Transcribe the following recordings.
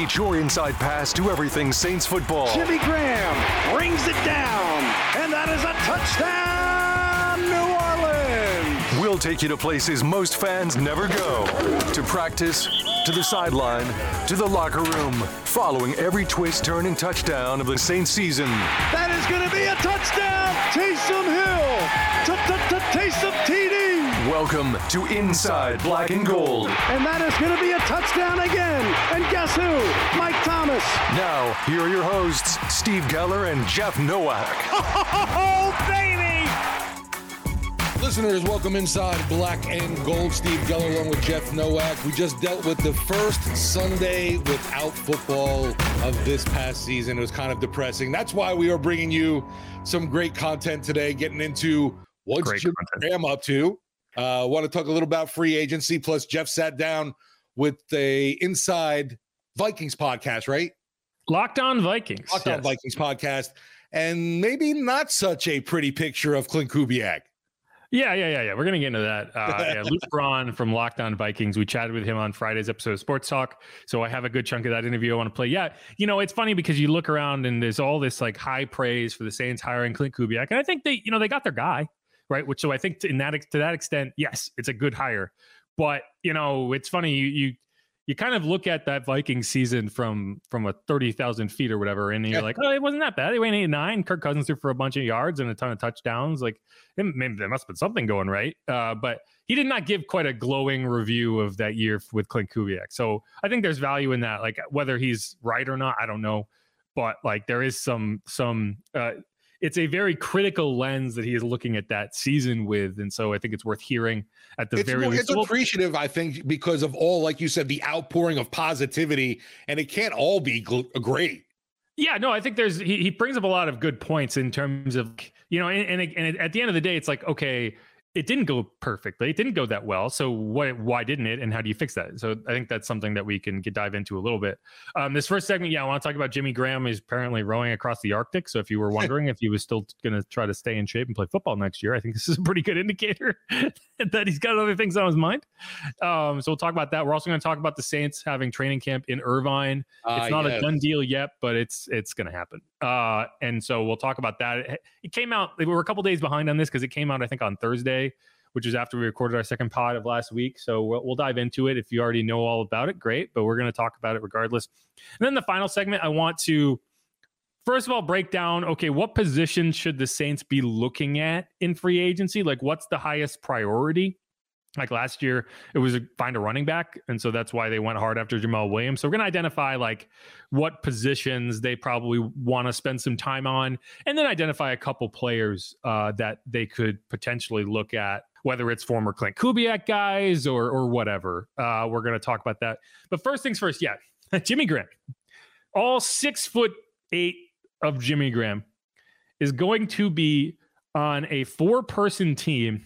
It's your inside pass to everything Saints football. Jimmy Graham brings it down, and that is a touchdown, New Orleans. We'll take you to places most fans never go to practice, to the sideline, to the locker room, following every twist, turn, and touchdown of the Saints season. That is going to be a touchdown, Taysom Hill, Welcome to Inside Black and Gold. and that is going to be a touchdown again. And guess who? Mike Thomas. Now, here are your hosts, Steve Geller and Jeff Nowak. Oh, baby! Listeners, welcome inside Black and Gold. Steve Geller along with Jeff Nowak. We just dealt with the first Sunday without football of this past season. It was kind of depressing. That's why we are bringing you some great content today, getting into what's Great Jim content. Graham up to. Uh, want to talk a little about free agency. Plus, Jeff sat down with the Inside Vikings podcast, right? Locked on Vikings. Locked On. Vikings podcast, and maybe not such a pretty picture of Klint Kubiak. Yeah, yeah, yeah, yeah. We're gonna get into that. Uh, yeah, Luke Braun from Locked On Vikings. We chatted with him on Friday's episode of Sports Talk. So I have a good chunk of that interview I want to play. Yeah, you know, it's funny because you look around and there's all this like high praise for the Saints hiring Klint Kubiak, and I think they, you know, they got their guy right. Which so I think to, in that to that extent, yes, it's a good hire. But you know, it's funny you you you kind of look at that Viking season from from a thirty thousand feet or whatever, and you're Yeah. like, oh, it wasn't that bad. They went eight nine. Kirk Cousins threw for a bunch of yards and a ton of touchdowns. Like it- maybe there must have been something going right. Uh, but he did not give quite a glowing review of that year with Klint Kubiak. So I think there's value in that. Like whether he's right or not, I don't know. But like there is some some uh, it's a very critical lens that he is looking at that season with, and so I think it's worth hearing at the it's, very more- least. it's Well, appreciative, I think, because of all, like you said, the outpouring of positivity, and it can't all be gl- great. Yeah, no, I think there's he, he brings up a lot of good points in terms of you know, and, and and at the end of the day, it's like okay, it didn't go perfectly, it didn't go that well. So why why didn't it, and how do you fix that? So I think that's something that we can get dive into a little bit. Um, this first segment, yeah, I want to talk about Jimmy Graham is apparently rowing across the Arctic. So if you were wondering if he was still going to try to stay in shape and play football next year, I think this is a pretty good indicator that he's got other things on his mind. Um, so we'll talk about that. We're also going to talk about the Saints having training camp in Irvine Ah, it's not a done deal yet, but it's it's going to happen. Uh, and so we'll talk about that. It, came out. We were a couple days behind on this because it came out, I think, on Thursday, which is after we recorded our second pod of last week. So we'll, we'll dive into it. If you already know all about it, great. But we're going to talk about it regardless. And then the final segment, I want to first of all break down. Okay, what position should the Saints be looking at in free agency? Like, what's the highest priority? Like last year, it was a, find a running back, and so that's why they went hard after Jamaal Williams. So we're going to identify like what positions they probably want to spend some time on, and then identify a couple players uh, that they could potentially look at, whether it's former Klint Kubiak guys or or whatever. Uh, we're going to talk about that. But first things first, yeah, Jimmy Graham, all six foot eight of Jimmy Graham, is going to be on a four person team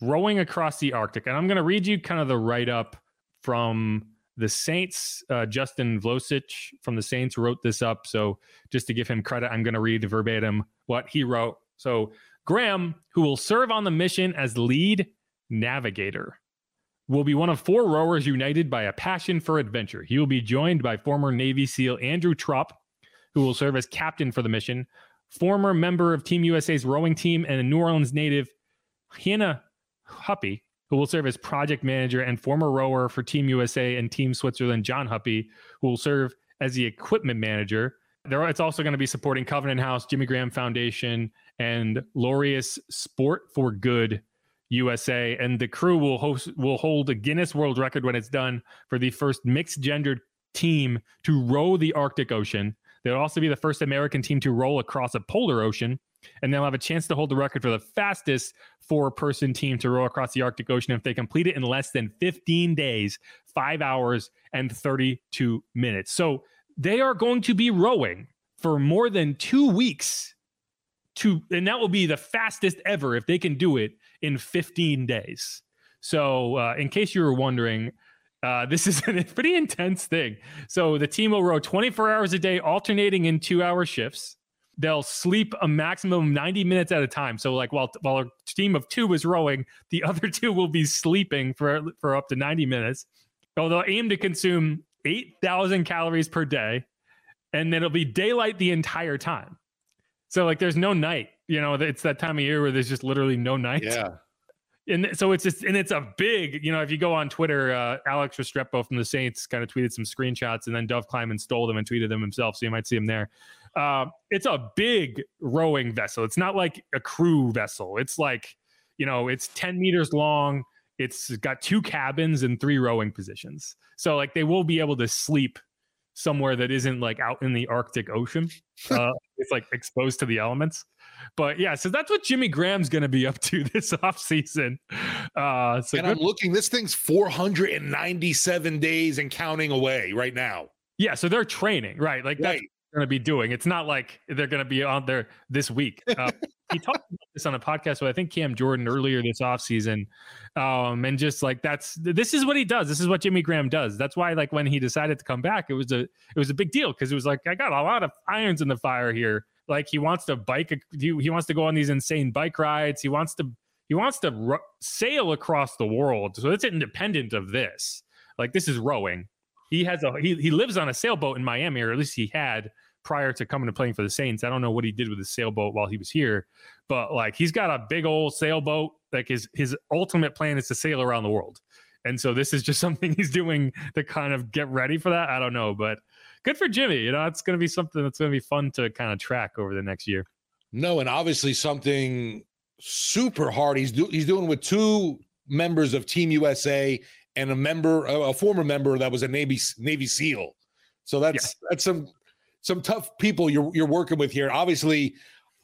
rowing across the Arctic. And I'm going to read you kind of the write up from the Saints. Uh, Justin Vlosich from the Saints wrote this up. So just to give him credit, I'm going to read verbatim what he wrote. So Graham, who will serve on the mission as lead navigator, will be one of four rowers united by a passion for adventure. He will be joined by former Navy SEAL Andrew Trupp, who will serve as captain for the mission, former member of Team USA's rowing team and a New Orleans native, Hannah Huppy, who will serve as project manager, and former rower for Team USA and Team Switzerland, John Huppy, who will serve as the equipment manager. There, it's also going to be supporting Covenant House, Jimmy Graham Foundation, and Laureus Sport for Good USA. And the crew will host will hold a Guinness World Record when it's done for the first mixed gendered team to row the Arctic Ocean. They'll also be the first American team to roll across a polar ocean, and they'll have a chance to hold the record for the fastest four person team to row across the Arctic Ocean if they complete it in less than 15 days, five hours, and 32 minutes. So they are going to be rowing for more than two weeks to and that will be the fastest ever if they can do it in 15 days. So uh, in case you were wondering uh, this is a pretty intense thing. So the team will row 24 hours a day alternating in two hour shifts they'll sleep a maximum of 90 minutes at a time so like while while a team of two is rowing the other two will be sleeping for for up to 90 minutes so they'll aim to consume 8000 calories per day and then it'll be daylight the entire time so like there's no night, you know, it's that time of year where there's just literally no night. Yeah. And so it's just, and it's a big, you know, if you go on Twitter, uh, Alex Restrepo from the Saints kind of tweeted some screenshots and then Dov Kleiman stole them and tweeted them himself. So you might see him there. Uh, it's a big rowing vessel. It's not like a crew vessel. It's like, you know, it's 10 meters long. It's got two cabins and three rowing positions. So like they will be able to sleep somewhere that isn't like out in the Arctic Ocean. Uh, it's like exposed to the elements. But yeah, so that's what Jimmy Graham's going to be up to this offseason. Uh, so and. I'm looking, this thing's 497 days and counting away right now. Yeah, so they're training, right? Like that's right. Going to be doing. It's not like they're going to be on there this week. Uh, he talked about this on a podcast with I think Cam Jordan earlier this offseason. Um, and just like that's this is what he does. This is what Jimmy Graham does. That's why like when he decided to come back, it was a it was a big deal because it was like I got a lot of irons in the fire here. Like he wants to bike, he, he wants to go on these insane bike rides. He wants to he wants to ro- sail across the world. So it's independent of this. Like this is rowing. He has a he he lives on a sailboat in Miami, or at least he had prior to coming to playing for the Saints. I don't know what he did with his sailboat while he was here, but like he's got a big old sailboat. Like his his ultimate plan is to sail around the world. And so this is just something he's doing to kind of get ready for that. I don't know, but good for Jimmy. You know, it's going to be something that's going to be fun to kind of track over the next year. No, and obviously something super hard. He's do, he's doing with two members of Team USA and a member, a former member that was a Navy Navy SEAL. So that's yeah. that's some some tough people you're you're working with here. Obviously,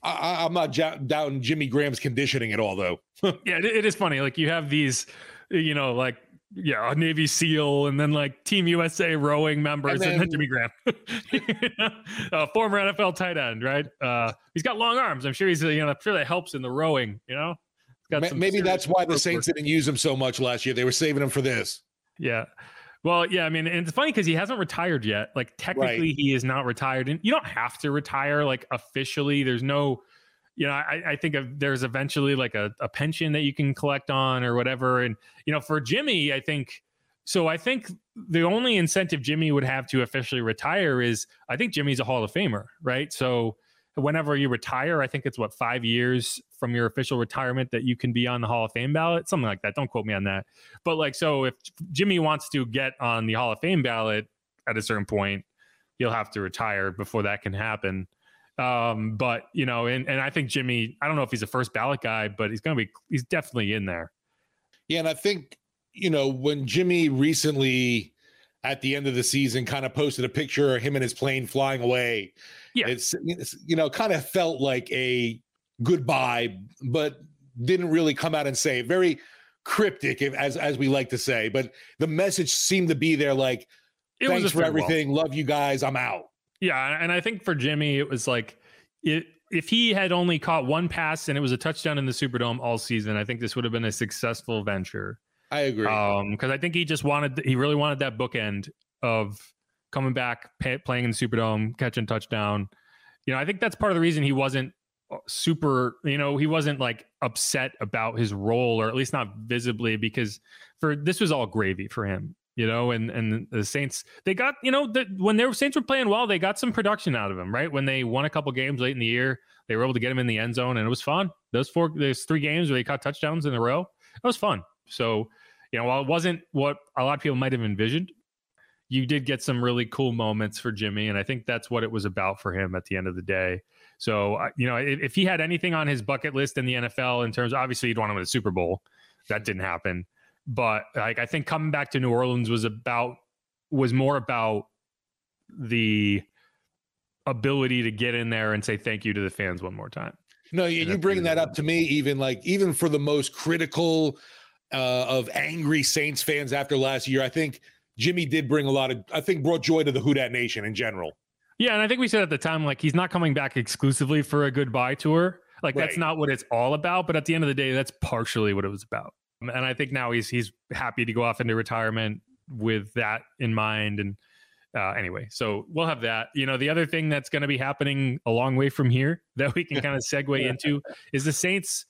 I, am not j- doubting Jimmy Graham's conditioning at all, though. yeah, it, it is funny. Like you have these, you know, like yeah, a Navy SEAL, and then like Team USA rowing members, and then, and then Jimmy Graham, uh, former NFL tight end, right? Uh, he's got long arms. I'm sure he's, you know, I'm sure that helps in the rowing. You know, maybe that's why the Saints work. didn't use him so much last year. They were saving him for this. Yeah. Well, yeah, I mean, and it's funny because he hasn't retired yet. Like technically, right. he is not retired, and you don't have to retire like officially. There's no, you know, I, I think of, there's eventually like a, a pension that you can collect on or whatever. And you know, for Jimmy, I think so. I think the only incentive Jimmy would have to officially retire is I think Jimmy's a Hall of Famer, right? So whenever you retire, I think it's what five years from your official retirement that you can be on the Hall of Fame ballot, something like that. Don't quote me on that. But like, so if Jimmy wants to get on the Hall of Fame ballot at a certain point, he'll have to retire before that can happen. Um, but you know, and, and I think Jimmy, I don't know if he's a first ballot guy, but he's going to be, he's definitely in there. Yeah. And I think, you know, when Jimmy recently at the end of the season kind of posted a picture of him and his plane flying away. Yeah. It's, it's you know, kind of felt like a goodbye, but didn't really come out and say it. Very cryptic, as as we like to say. But the message seemed to be there like, it thanks for everything. Love you guys. I'm out. Yeah. And I think for Jimmy, it was like it if he had only caught one pass and it was a touchdown in the Superdome all season, I think this would have been a successful venture. I agree. Um, because I think he just wanted, he really wanted that bookend of coming back, pay, playing in the Superdome, catching touchdown. You know, I think that's part of the reason he wasn't Uh, super, you know, he wasn't like upset about his role, or at least not visibly, because for this was all gravy for him. you know, and and the Saints they got you know the, when their Saints were playing well, they got some production out of him, right? When they won a couple games late in the year, they were able to get him in the end zone, and it was fun. Those four, those three games where they caught touchdowns in a row, it was fun. So you know, while it wasn't what a lot of people might have envisioned, you did get some really cool moments for Jimmy, and I think that's what it was about for him at the end of the day. So you know, if, if he had anything on his bucket list in the NFL in terms, obviously you'd want him in the Super Bowl. That didn't happen. But like I think coming back to New Orleans was about was more about the ability to get in there and say thank you to the fans one more time. No, you, you bring that up to me, even like even for the most critical uh, of angry Saints fans after last year, I think Jimmy did bring a lot of, I think, brought joy to the Who Dat Nation in general. Yeah, and I think we said at the time, like he's not coming back exclusively for a goodbye tour. Like right. that's not what it's all about. But at the end of the day, that's partially what it was about and I think now he's he's happy to go off into retirement with that in mind. And uh, anyway, so we'll have that. You know, the other thing that's going to be happening a long way from here that we can kind of segue yeah. into is the Saints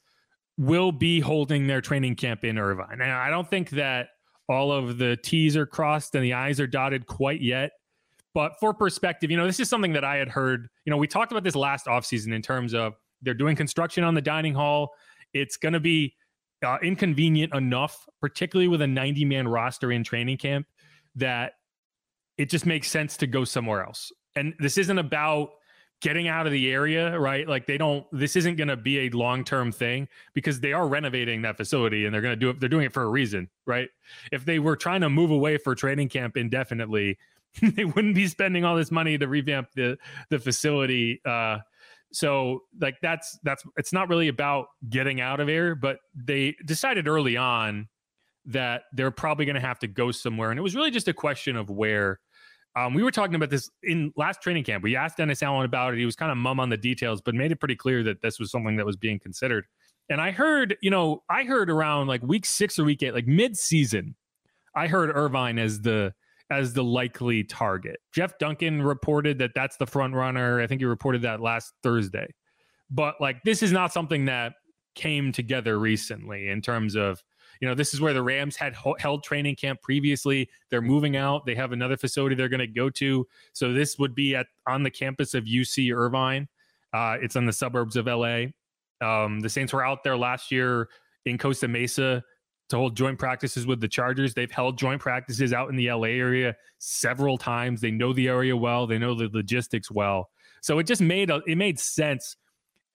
will be holding their training camp in Irvine. And I don't think that all of the T's are crossed and the I's are dotted quite yet. But for perspective, you know, this is something that I had heard. You know, we talked about this last offseason in terms of they're doing construction on the dining hall. It's going to be uh, inconvenient enough, particularly with a 90 man roster in training camp, that it just makes sense to go somewhere else. And this isn't about getting out of the area, right? Like they don't, this isn't going to be a long term thing because they are renovating that facility and they're going to do it. They're doing it for a reason, right? If they were trying to move away for training camp indefinitely, they wouldn't be spending all this money to revamp the the facility. Uh, so like that's that's it's not really about getting out of here, but they decided early on that they're probably going to have to go somewhere, and it was really just a question of where. Um, we were talking about this in last training camp. We asked Dennis Allen about it. He was kind of mum on the details, but made it pretty clear that this was something that was being considered. And I heard, you know, I heard around like week six or week eight, like mid season, I heard Irvine as the as the likely target. Jeff Duncan reported that that's the front runner. I think he reported that last Thursday. But like this is not something that came together recently in terms of you know this is where the Rams had ho- held training camp previously. They're moving out. They have another facility they're going to go to. So this would be at on the campus of UC Irvine. Uh, it's in the suburbs of LA. Um, the Saints were out there last year in Costa Mesa to hold joint practices with the Chargers. They've held joint practices out in the LA area several times. They know the area well. They know the logistics well. So it just made a, it made sense.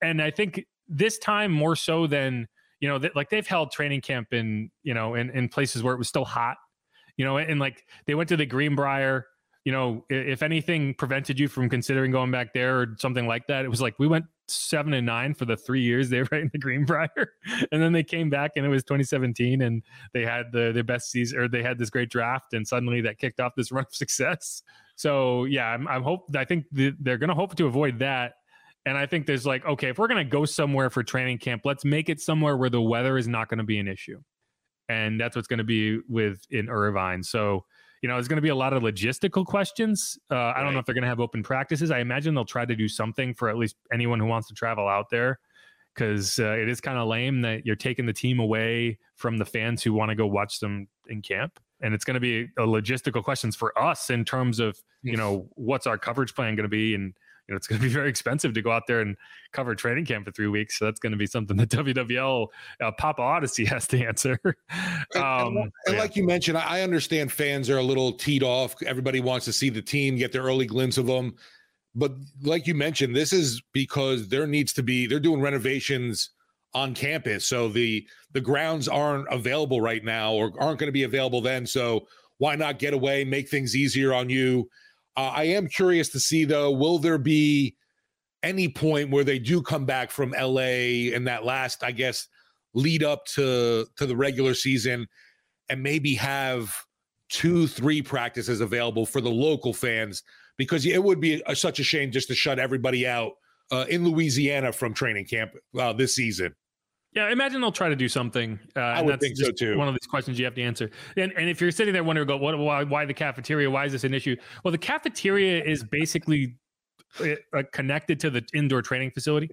And I think this time more so than you know, like they've held training camp in you know in in places where it was still hot. You know, and like they went to the Greenbrier you know, if anything prevented you from considering going back there or something like that, it was like we went seven and nine for the three years they were in the Greenbrier, and then they came back and it was 2017 and they had the their best season or they had this great draft and suddenly that kicked off this run of success. So yeah, I'm, I'm hope I think the, they're going to hope to avoid that. And I think there's like, okay, if we're going to go somewhere for training camp, let's make it somewhere where the weather is not going to be an issue. And that's what's going to be with in Irvine. So you know, there's going to be a lot of logistical questions. Uh, right. I don't know if they're going to have open practices. I imagine they'll try to do something for at least anyone who wants to travel out there because uh, it is kind of lame that you're taking the team away from the fans who want to go watch them in camp. And it's going to be a logistical questions for us in terms of, you know, what's our coverage plan going to be and know, it's going to be very expensive to go out there and cover training camp for three weeks. So that's going to be something that WWL uh, Papa Audacy has to answer. um, and, and, yeah. like you mentioned, I understand fans are a little teed off. Everybody wants to see the team, get their early glimpse of them. But like you mentioned, this is because there needs to be, they're doing renovations on campus. So the the grounds aren't available right now or aren't going to be available then. So why not get away, make things easier on you? Uh, I am curious to see though, will there be any point where they do come back from LA in that last, I guess, lead up to to the regular season, and maybe have two, three practices available for the local fans because it would be a, such a shame just to shut everybody out uh, in Louisiana from training camp uh, this season. Yeah, I imagine they'll try to do something. Uh, I would think so too. One of these questions you have to answer. And, and if you're sitting there wondering, go, what, why, why the cafeteria? Why is this an issue? Well, the cafeteria is basically uh, uh, connected to the indoor training facility,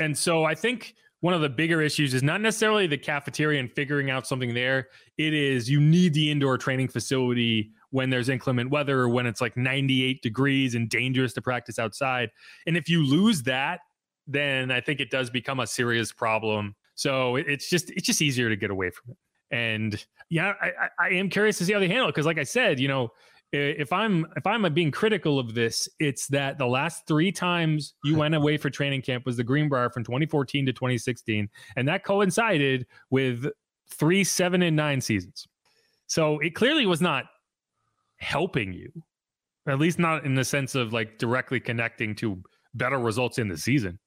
and so I think one of the bigger issues is not necessarily the cafeteria and figuring out something there. It is you need the indoor training facility when there's inclement weather or when it's like 98 degrees and dangerous to practice outside. And if you lose that, then I think it does become a serious problem. So it's just it's just easier to get away from it. And yeah, I, I am curious to see how they handle it because, like I said, you know, if I'm if I'm uh, being critical of this, it's that the last three times you went away for training camp was the Greenbrier from 2014 to 2016, and that coincided with three, seven, and nine seasons. So it clearly was not helping you, at least not in the sense of like directly connecting to better results in the season.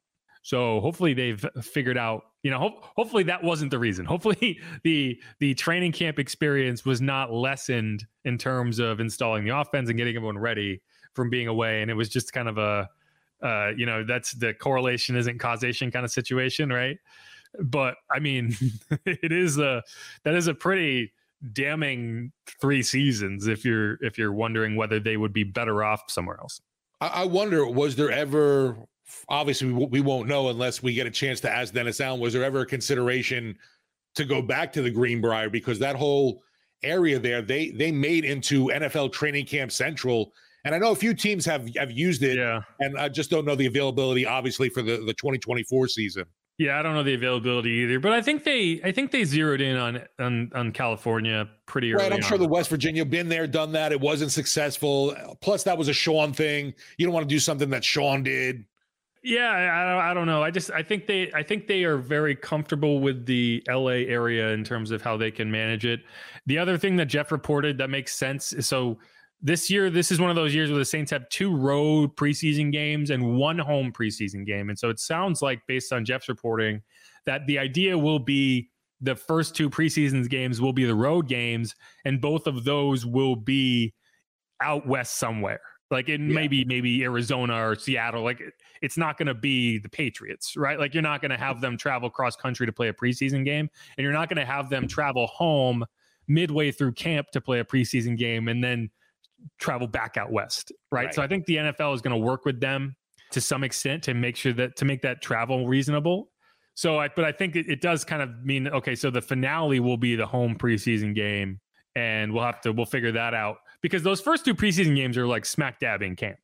So hopefully they've figured out, you know, ho- hopefully that wasn't the reason. Hopefully the the training camp experience was not lessened in terms of installing the offense and getting everyone ready from being away, and it was just kind of a, uh, you know, that's the correlation isn't causation kind of situation, right? But I mean, it is a that is a pretty damning three seasons if you're if you're wondering whether they would be better off somewhere else. I wonder, was there ever obviously we won't know unless we get a chance to ask Dennis Allen. Was there ever a consideration to go back to the Greenbrier because that whole area there they they made into NFL Training Camp Central, and I know a few teams have have used it. Yeah, and I just don't know the availability, obviously, for the the 2024 season. Yeah, I don't know the availability either, but I think they I think they zeroed in on on on California pretty early. Right, I'm on. sure the West Virginia been there, done that. It wasn't successful. Plus, that was a Sean thing. You don't want to do something that Sean did. Yeah, I, I don't know. I just I think they I think they are very comfortable with the LA area in terms of how they can manage it. The other thing that Jeff reported that makes sense is so this year this is one of those years where the Saints have two road preseason games and one home preseason game. And so it sounds like based on Jeff's reporting that the idea will be the first two preseason games will be the road games and both of those will be out west somewhere like it yeah. maybe maybe Arizona or Seattle. Like it's not going to be the Patriots, right? Like you're not going to have them travel cross country to play a preseason game, and you're not going to have them travel home midway through camp to play a preseason game and then travel back out west, right? right. So I think the NFL is going to work with them to some extent to make sure that to make that travel reasonable. So I, but I think it, it does kind of mean okay. So the finale will be the home preseason game, and we'll have to we'll figure that out because those first two preseason games are like smack dab in camp.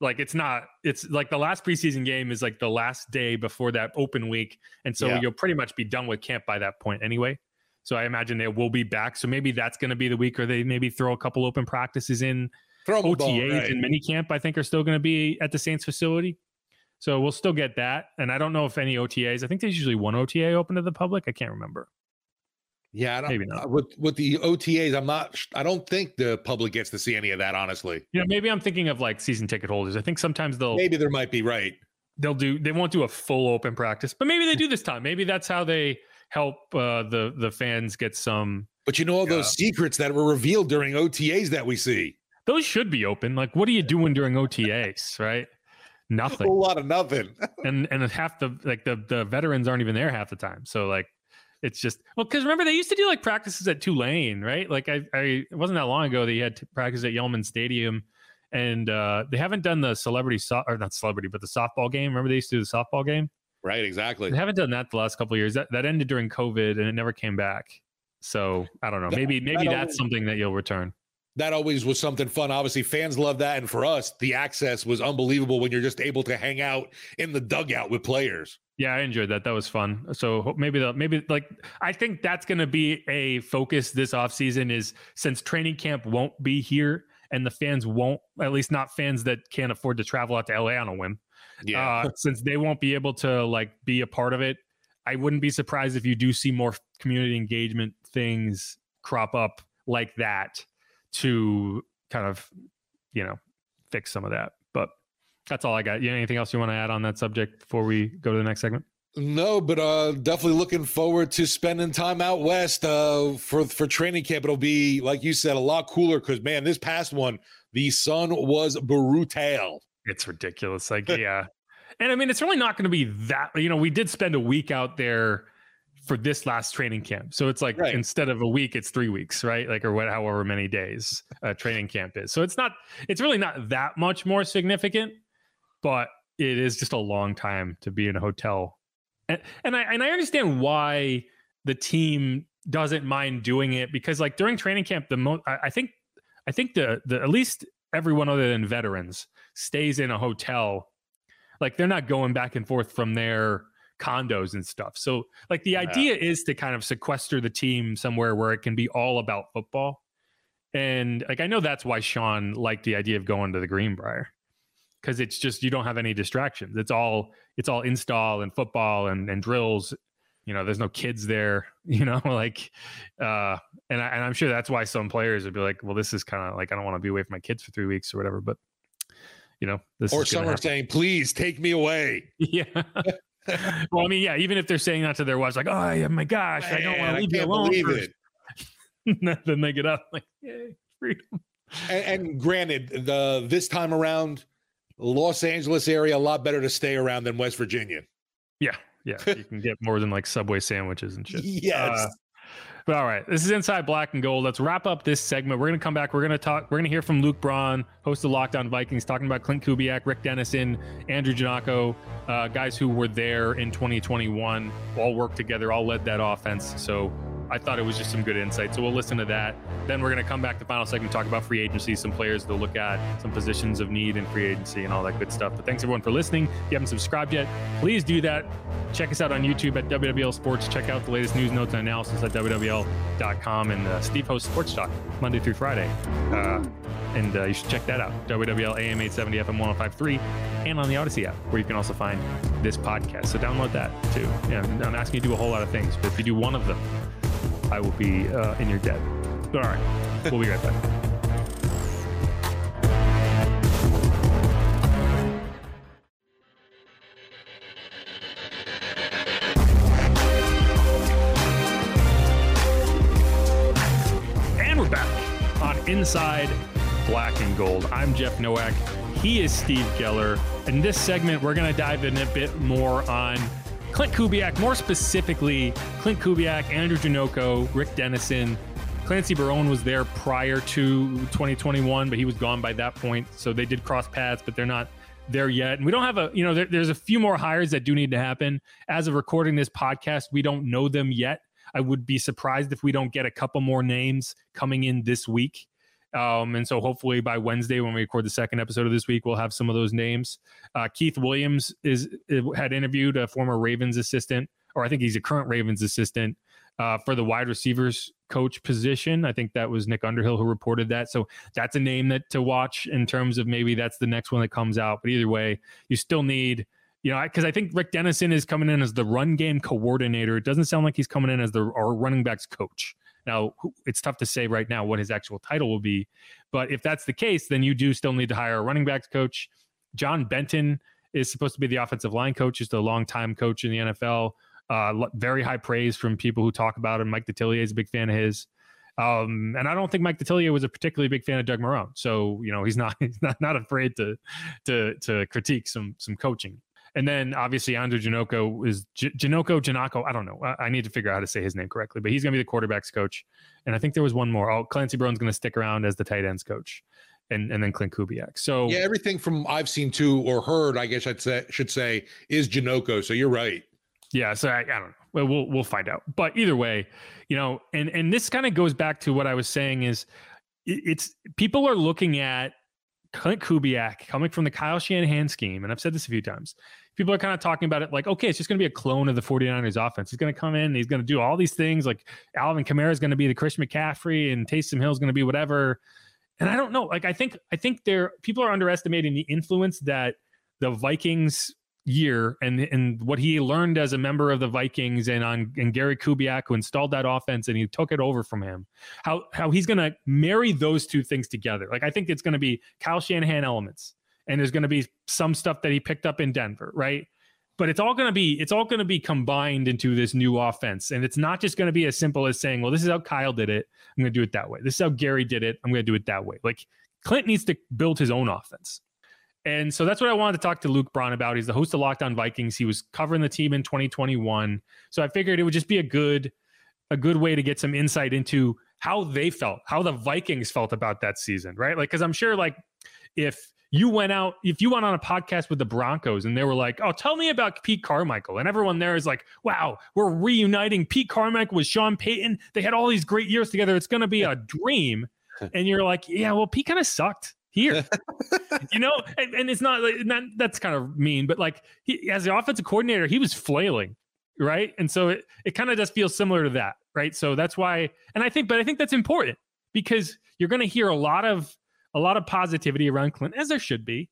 Like it's not, it's like the last preseason game is like the last day before that open week. And so yeah. you'll pretty much be done with camp by that point anyway. So I imagine they will be back. So maybe that's going to be the week where they maybe throw a couple open practices in. Throw OTAs ball, right. and mini camp, I think, are still going to be at the Saints facility. So we'll still get that. And I don't know if any OTAs, I think there's usually one OTA open to the public. I can't remember. Yeah, I don't, maybe not. Uh, with with the OTAs, I'm not. I don't think the public gets to see any of that. Honestly, yeah, maybe I'm thinking of like season ticket holders. I think sometimes they'll maybe there might be right. They'll do. They won't do a full open practice, but maybe they do this time. Maybe that's how they help uh, the the fans get some. But you know all those uh, secrets that were revealed during OTAs that we see. Those should be open. Like, what are you doing during OTAs, right? Nothing. A whole lot of nothing. and and half the like the the veterans aren't even there half the time. So like it's just well because remember they used to do like practices at Tulane, right? Like I, I it wasn't that long ago they had to practice at Yulman Stadium, and uh, they haven't done the celebrity so- or not celebrity, but the softball game. Remember they used to do the softball game? Right, exactly. They haven't done that the last couple years. That that ended during COVID and it never came back. So I don't know. That, maybe maybe that that's always, something that you'll return. That always was something fun. Obviously, fans love that, and for us, the access was unbelievable when you're just able to hang out in the dugout with players. Yeah, I enjoyed that. That was fun. So maybe the maybe like I think that's going to be a focus this offseason is since training camp won't be here and the fans won't at least not fans that can't afford to travel out to LA on a whim. Yeah. Uh, since they won't be able to like be a part of it, I wouldn't be surprised if you do see more community engagement things crop up like that to kind of you know fix some of that. That's all I got. You anything else you want to add on that subject before we go to the next segment? No, but uh, definitely looking forward to spending time out west uh, for for training camp. It'll be like you said, a lot cooler because man, this past one, the sun was brutal. It's ridiculous. Like yeah, and I mean, it's really not going to be that. You know, we did spend a week out there for this last training camp, so it's like right. instead of a week, it's three weeks, right? Like or what, however many days a training camp is. So it's not. It's really not that much more significant but it is just a long time to be in a hotel And, and I and I understand why the team doesn't mind doing it because like during training camp, the most I, I think I think the the at least everyone other than veterans stays in a hotel. Like they're not going back and forth from their condos and stuff. So like the idea is to kind of sequester the team somewhere where it can be all about football. And like I know that's why Sean liked the idea of going to the Greenbrier because it's just you don't have any distractions. It's all it's all install and football and, and drills. You know, there's no kids there. You know, like, uh, and I, and I'm sure that's why some players would be like, well, this is kind of like I don't want to be away from my kids for three weeks or whatever. But you know, this or some are saying, please take me away. Yeah. well, I mean, yeah, even if they're saying that to their wives, like, oh my gosh, Man, I don't want to leave you alone. then they get up like, yay, freedom. And, and, granted, the this time around, Los Angeles area a lot better to stay around than West Virginia. Yeah, yeah, you can get more than like Subway sandwiches and shit. Yes. Uh, but all right, this is Inside Black and Gold. Let's wrap up this segment. We're going to come back. We're going to talk. We're going to hear from Luke Braun, host of Locked On Vikings, talking about Klint Kubiak, Rick Dennison, Andrew Janocko, uh, guys who were there in 2021, all worked together, all led that offense. So I thought it was just some good insight. So we'll listen to that. Then we're going to come back to the final segment, talk about free agency, some players to look at, some positions of need in free agency, and all that good stuff. But thanks everyone for listening. If you haven't subscribed yet, please do that. Check us out on YouTube at WWL Sports. Check out the latest news, notes, and analysis at WWL.com. And uh, Steve hosts Sports Talk Monday through Friday. Uh, and uh, you should check that out. WWL AM 870 FM 1053 and on the Audacy app, where you can also find this podcast. So download that too. Yeah, I'm asking you to do a whole lot of things, but if you do one of them, I will be uh, in your debt. All right, we'll be right back. And we're back on Inside Black and Gold. I'm Jeff Nowak. He is Steve Geller. In this segment, we're going to dive in a bit more on Klint Kubiak, more specifically, Klint Kubiak, Andrew Janocko, Rick Dennison. Clancy Barone was there prior to 2021, but he was gone by that point. So they did cross paths, but they're not there yet. And we don't have a, you know, there, there's a few more hires that do need to happen. As of recording this podcast, we don't know them yet. I would be surprised if we don't get a couple more names coming in this week. Um, and so hopefully by Wednesday, when we record the second episode of this week, we'll have some of those names. Uh, Keith Williams is had interviewed a former Ravens assistant, or I think he's a current Ravens assistant uh, for the wide receivers coach position. I think that was Nick Underhill who reported that. So that's a name that to watch in terms of maybe that's the next one that comes out. But either way, you still need you know, because I, I, think Rick Dennison is coming in as the run game coordinator. It doesn't sound like he's coming in as the our running backs coach. Now, it's tough to say right now what his actual title will be, but if that's the case, then you do still need to hire a running backs coach. John Benton is supposed to be the offensive line coach, just a long-time coach in the NFL. Uh, very high praise from people who talk about him. Mike Detillier is a big fan of his. Um, and I don't think Mike Detillier was a particularly big fan of Doug Marrone. So, you know, he's not he's not, not afraid to to to critique some some coaching. And then obviously Andrew Janocko is J- Janocko Janocko. I don't know. I, I, need to figure out how to say his name correctly, but he's going to be the quarterbacks coach. And I think there was one more. Oh, Clancy Barone's going to stick around as the tight ends coach. And, and then Klint Kubiak. So yeah, everything from I've seen too or heard, I guess I'd say should say is Janocko. So you're right. Yeah, so I, I, don't know. Well, we'll we'll find out. But either way, you know, and and this kind of goes back to what I was saying is it, it's people are looking at Klint Kubiak coming from the Kyle Shanahan scheme, and I've said this a few times people are kind of talking about it like, okay, it's just going to be a clone of the 49ers offense. He's going to come in, he's going to do all these things. Like Alvin Kamara is going to be the Christian McCaffrey, and Taysom Hill is going to be whatever. And I don't know. Like I think I think there people are underestimating the influence that the Vikings year and and what he learned as a member of the Vikings and on and Gary Kubiak who installed that offense and he took it over from him. How how he's going to marry those two things together. Like I think it's going to be Kyle Shanahan elements and there's going to be some stuff that he picked up in Denver, right? But it's all going to be it's all going to be combined into this new offense, and it's not just going to be as simple as saying, "Well, this is how Kyle did it. I'm going to do it that way. This is how Gary did it. I'm going to do it that way." Like Klint needs to build his own offense. And so that's what I wanted to talk to Luke Braun about. He's the host of Locked On Vikings. He was covering the team in 2021. So I figured it would just be a good a good way to get some insight into how they felt, how the Vikings felt about that season, right? Like cuz I'm sure like if you went out, if you went on a podcast with the Broncos and they were like, oh, tell me about Pete Carmichael. And everyone there is like, wow, we're reuniting Pete Carmichael with Sean Payton. They had all these great years together. It's going to be a dream. And you're like, yeah, well, Pete kind of sucked here. you know, and, and it's not, not, that's kind of mean, but like he, as the offensive coordinator, he was flailing. Right. And so it, it kind of does feel similar to that. Right. So that's why, and I think, but I think that's important because you're going to hear a lot of a lot of positivity around Klint, as there should be.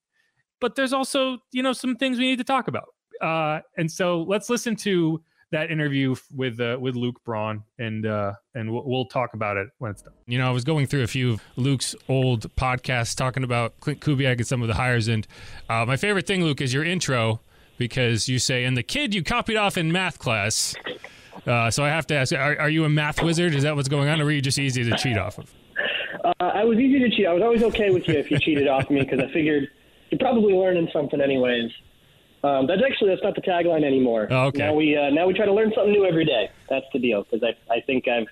But there's also, you know, some things we need to talk about. Uh, and so let's listen to that interview with uh, with Luke Braun, and uh, and we'll, we'll, talk about it when it's done. You know, I was going through a few of Luke's old podcasts talking about Klint Kubiak and some of the hires, and uh, my favorite thing, Luke, is your intro because you say, "And the kid you copied off in math class." Uh, so I have to ask: are, are you a math wizard? Is that what's going on, or were you just easy to cheat off of? Uh, I was easy to cheat. I was always okay with you if you cheated off me because I figured you're probably learning something anyways. Um, that's actually that's not the tagline anymore. Oh, okay. Now we uh, now we try to learn something new every day. That's the deal because I I think I've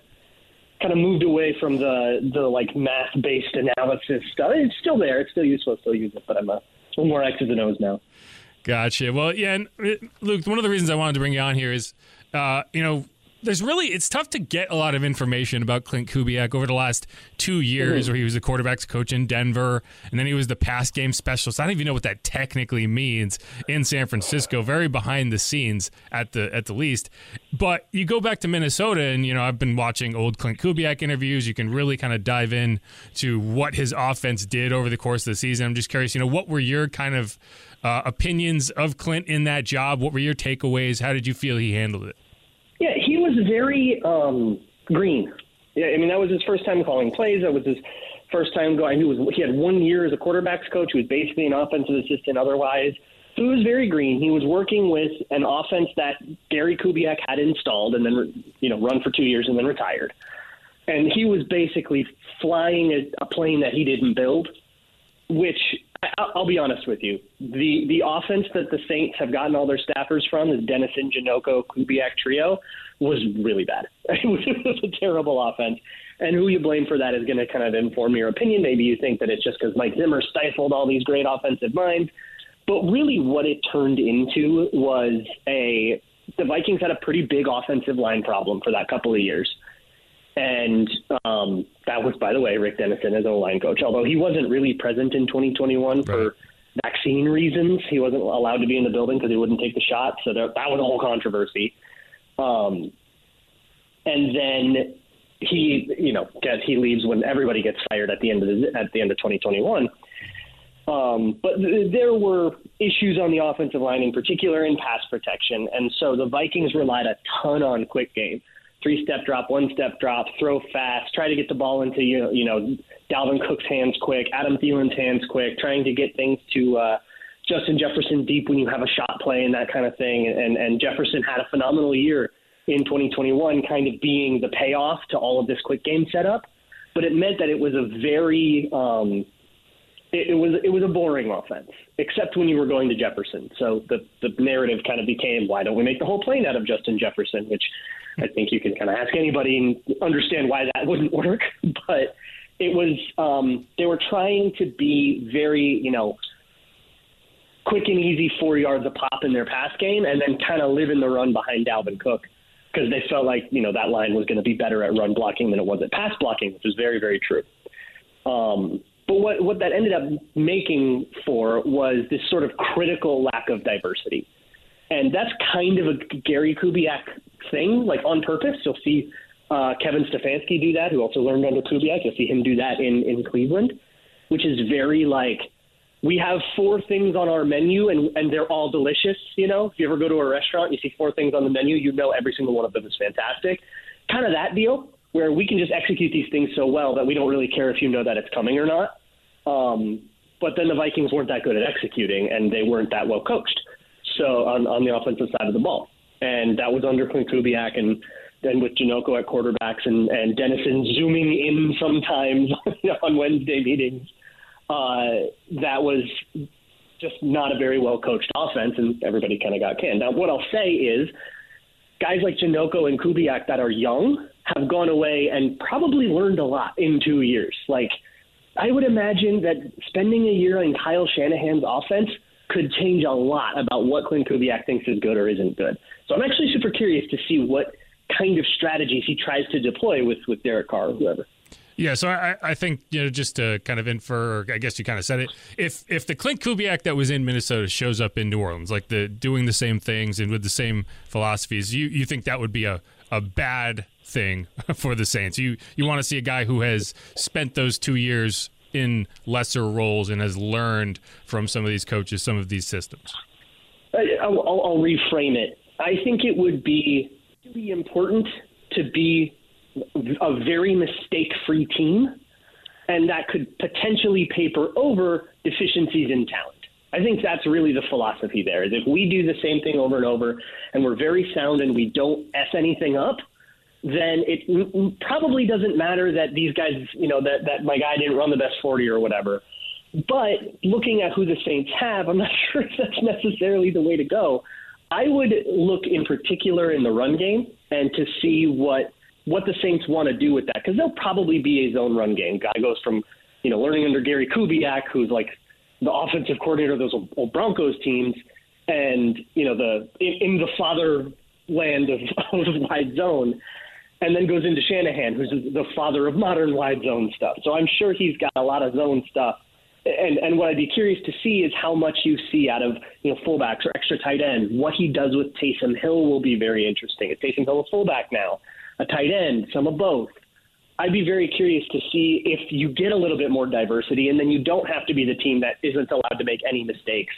kind of moved away from the the like math based analysis stuff. It's still there. It's still useful. I still use it, but I'm a little more X's and O's now. Gotcha. Well, yeah, and uh, Luke, one of the reasons I wanted to bring you on here is, uh, you know, there's really it's tough to get a lot of information about Klint Kubiak over the last two years, mm-hmm. where he was the quarterbacks coach in Denver, and then he was the pass game specialist. I don't even know what that technically means in San Francisco. Very behind the scenes at the at the least. But you go back to Minnesota, and you know I've been watching old Klint Kubiak interviews. You can really kind of dive in to what his offense did over the course of the season. I'm just curious, you know, what were your kind of uh, opinions of Klint in that job? What were your takeaways? How did you feel he handled it? Was very um, green. Yeah, I mean that was his first time calling plays. That was his first time going. He was he had one year as a quarterbacks coach. He was basically an offensive assistant otherwise. So he was very green. He was working with an offense that Gary Kubiak had installed and then you know run for two years and then retired. And he was basically flying a, a plane that he didn't build, which I'll be honest with you. The the offense that the Saints have gotten all their staffers from, the Dennison, Janocko, Kubiak trio, was really bad. It was, it was a terrible offense. And who you blame for that is going to kind of inform your opinion. Maybe you think that it's just because Mike Zimmer stifled all these great offensive minds. But really, what it turned into was a the Vikings had a pretty big offensive line problem for that couple of years. And um, that was, by the way, Rick Dennison as O line coach. Although he wasn't really present in 2021 right. for vaccine reasons, he wasn't allowed to be in the building because he wouldn't take the shot. So there, that was a whole controversy. Um, and then he, you know, gets, he leaves when everybody gets fired at the end of the, at the end of 2021. Um, but th- there were issues on the offensive line, in particular in pass protection, and so the Vikings relied a ton on quick game three step drop, one step drop, throw fast, try to get the ball into you know, you know Dalvin Cook's hands quick, Adam Thielen's hands quick, trying to get things to uh, Justin Jefferson deep when you have a shot play and that kind of thing. And and Jefferson had a phenomenal year in 2021, kind of being the payoff to all of this quick game setup. But it meant that it was a very um, it, it was it was a boring offense, except when you were going to Jefferson. So the the narrative kind of became, why don't we make the whole plane out of Justin Jefferson? Which I think you can kind of ask anybody and understand why that wouldn't work. But it was um, they were trying to be very, you know, quick and easy four yards a pop in their pass game, and then kind of live in the run behind Dalvin Cook because they felt like you know that line was going to be better at run blocking than it was at pass blocking, which is very very true. Um, but what what that ended up making for was this sort of critical lack of diversity. And that's kind of a Gary Kubiak thing, like on purpose. You'll see uh, Kevin Stefanski do that, who also learned under Kubiak. You'll see him do that in, in Cleveland, which is very like we have four things on our menu and, and they're all delicious. You know, if you ever go to a restaurant, you see four things on the menu, you know every single one of them is fantastic. Kind of that deal where we can just execute these things so well that we don't really care if you know that it's coming or not. Um, but then the Vikings weren't that good at executing and they weren't that well coached so on, on the offensive side of the ball. And that was under Clint Kubiak and then with Janocko at quarterbacks and, and Dennison zooming in sometimes on Wednesday meetings. Uh, that was just not a very well coached offense, and everybody kind of got canned. Now, what I'll say is guys like Janocko and Kubiak that are young have gone away and probably learned a lot in two years. Like, I would imagine that spending a year on Kyle Shanahan's offense could change a lot about what Klint Kubiak thinks is good or isn't good. So I'm actually super curious to see what kind of strategies he tries to deploy with with Derek Carr or whoever. Yeah, so I, I think you know just to kind of infer, I guess you kind of said it. If if the Klint Kubiak that was in Minnesota shows up in New Orleans, like the doing the same things and with the same philosophies, you you think that would be a a bad thing for the Saints? You you want to see a guy who has spent those two years in lesser roles and has learned from some of these coaches, some of these systems. I'll, I'll, reframe it. I think it would be really important to be a very mistake free team, and that could potentially paper over deficiencies in talent. I think that's really the philosophy there. Is if we do the same thing over and over, and we're very sound and we don't s anything up, then it probably doesn't matter that these guys, you know, that that my guy didn't run the best forty or whatever. But looking at who the Saints have, I'm not sure if that's necessarily the way to go. I would look in particular in the run game and to see what what the Saints want to do with that because they'll probably be a zone run game. Guy goes from you know learning under Gary Kubiak, who's like the offensive coordinator of those old Broncos teams, and you know the in, in the fatherland of, of wide zone, and then goes into Shanahan, who's the father of modern wide zone stuff. So I'm sure he's got a lot of zone stuff. And and what I'd be curious to see is how much you see out of you know fullbacks or extra tight ends. What he does with Taysom Hill will be very interesting. Is Taysom Hill a fullback now? A tight end, some of both. I'd be very curious to see if you get a little bit more diversity, and then you don't have to be the team that isn't allowed to make any mistakes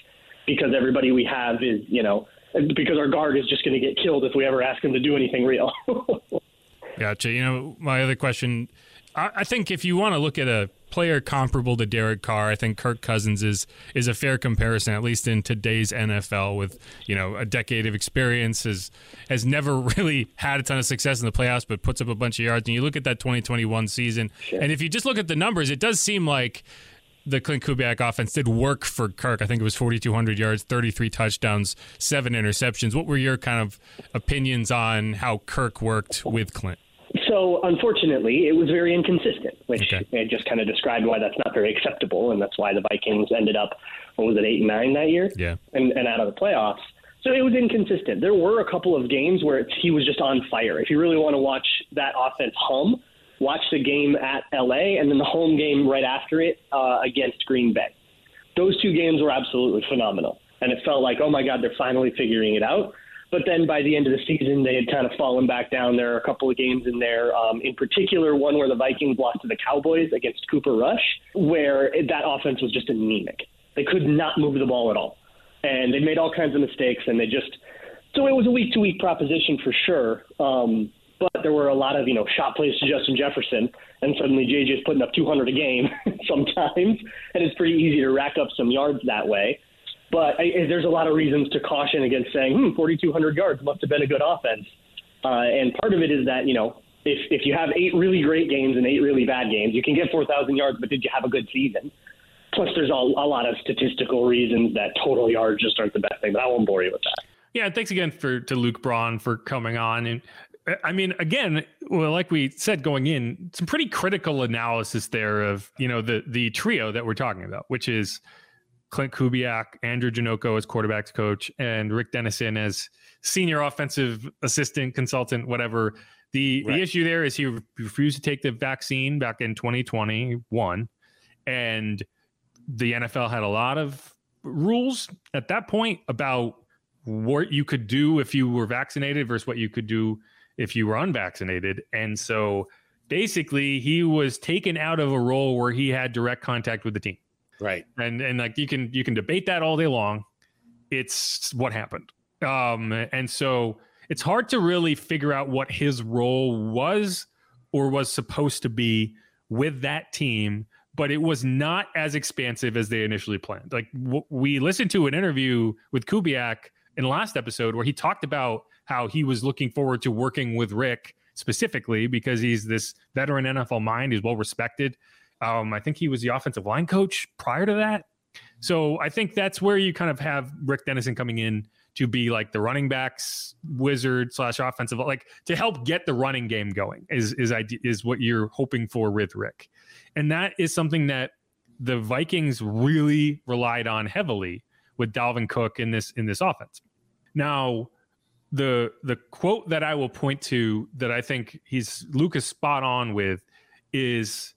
because everybody we have is, you know, because our guard is just going to get killed if we ever ask him to do anything real. gotcha. You know, my other question I think if you want to look at a player comparable to Derek Carr, I think Kirk Cousins is is a fair comparison, at least in today's NFL, with you know a decade of experience, has has never really had a ton of success in the playoffs, but puts up a bunch of yards. And you look at that 2021 season, sure. and if you just look at the numbers, it does seem like the Klint Kubiak offense did work for Kirk. I think it was 4,200 yards, 33 touchdowns, seven interceptions. What were your kind of opinions on how Kirk worked with Klint? So, unfortunately, it was very inconsistent, which okay. I just kind of described why that's not very acceptable, and that's why the Vikings ended up, what was it, eight and nine that year, yeah, and, and out of the playoffs. So it was inconsistent. There were a couple of games where he was just on fire. If you really want to watch that offense hum, watch the game at LA and then the home game right after it uh, against Green Bay. Those two games were absolutely phenomenal, and it felt like, oh my God, they're finally figuring it out. But then by the end of the season, they had kind of fallen back down. There are a couple of games in there, um, in particular, one where the Vikings lost to the Cowboys against Cooper Rush, where that offense was just anemic. They could not move the ball at all. And they made all kinds of mistakes, and they just. So it was a week to week proposition for sure. Um, but there were a lot of, you know, shot plays to Justin Jefferson, and suddenly JJ's putting up 200 a game sometimes, and it's pretty easy to rack up some yards that way. But I, there's a lot of reasons to caution against saying, hmm, 4,200 yards must have been a good offense. Uh, and part of it is that, you know, if, if you have eight really great games and eight really bad games, you can get 4,000 yards, but did you have a good season? Plus, there's a, a lot of statistical reasons that total yards just aren't the best thing, but I won't bore you with that. Yeah, thanks again for to Luke Braun for coming on. And I mean, again, well, like we said going in, some pretty critical analysis there of you know the the trio that we're talking about, which is Klint Kubiak, Andrew Janocko as quarterbacks coach, and Rick Dennison as senior offensive assistant, consultant, whatever. The right. the issue there is he refused to take the vaccine back in 2021, and the NFL had a lot of rules at that point about what you could do if you were vaccinated versus what you could do if you were unvaccinated, and so basically he was taken out of a role where he had direct contact with the team. Right. And and like you can you can debate that all day long. It's what happened. Um and so it's hard to really figure out what his role was or was supposed to be with that team, but it was not as expansive as they initially planned. Like w- we listened to an interview with Kubiak in the last episode where he talked about how he was looking forward to working with Rick specifically because he's this veteran NFL mind. He's well respected. Um, I think he was the offensive line coach prior to that. So I think that's where you kind of have Rick Dennison coming in to be like the running backs wizard slash offensive, like to help get the running game going is is is what you're hoping for with Rick, and that is something that the Vikings really relied on heavily with Dalvin Cook in this in this offense. Now, the the quote that I will point to that I think he's Lucas spot on with is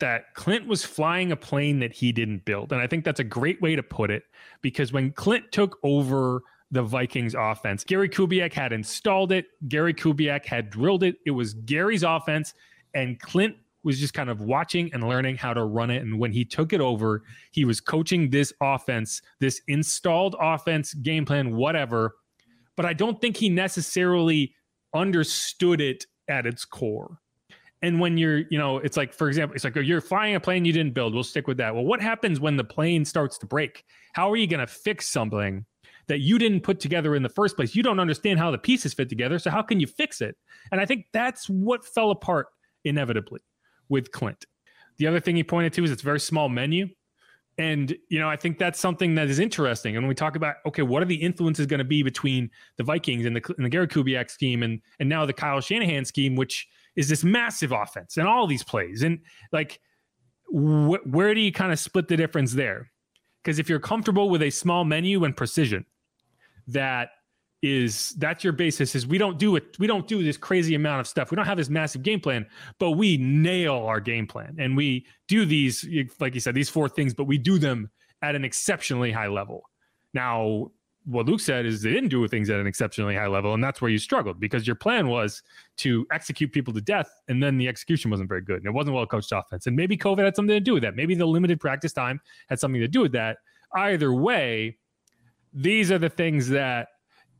that Klint was flying a plane that he didn't build. And I think that's a great way to put it because when Klint took over the Vikings offense, Gary Kubiak had installed it, Gary Kubiak had drilled it. It was Gary's offense, and Klint was just kind of watching and learning how to run it. And when he took it over, he was coaching this offense, this installed offense, game plan, whatever. But I don't think he necessarily understood it at its core. And when you're, you know, it's like, for example, it's like oh, you're flying a plane you didn't build. We'll stick with that. Well, what happens when the plane starts to break? How are you going to fix something that you didn't put together in the first place? You don't understand how the pieces fit together. So how can you fix it? And I think that's what fell apart inevitably with Klint. The other thing he pointed to is it's very small menu. And, you know, I think that's something that is interesting. And when we talk about, okay, what are the influences going to be between the Vikings and the, and the Gary Kubiak scheme and, and now the Kyle Shanahan scheme, which is this massive offense and all these plays. And like, wh- where do you kind of split the difference there? Because if you're comfortable with a small menu and precision, that is that's your basis is we don't do it we don't do this crazy amount of stuff we don't have this massive game plan but we nail our game plan and we do these like you said these four things but we do them at an exceptionally high level now what luke said is they didn't do things at an exceptionally high level and that's where you struggled because your plan was to execute people to death and then the execution wasn't very good and it wasn't well coached offense and maybe covid had something to do with that maybe the limited practice time had something to do with that either way these are the things that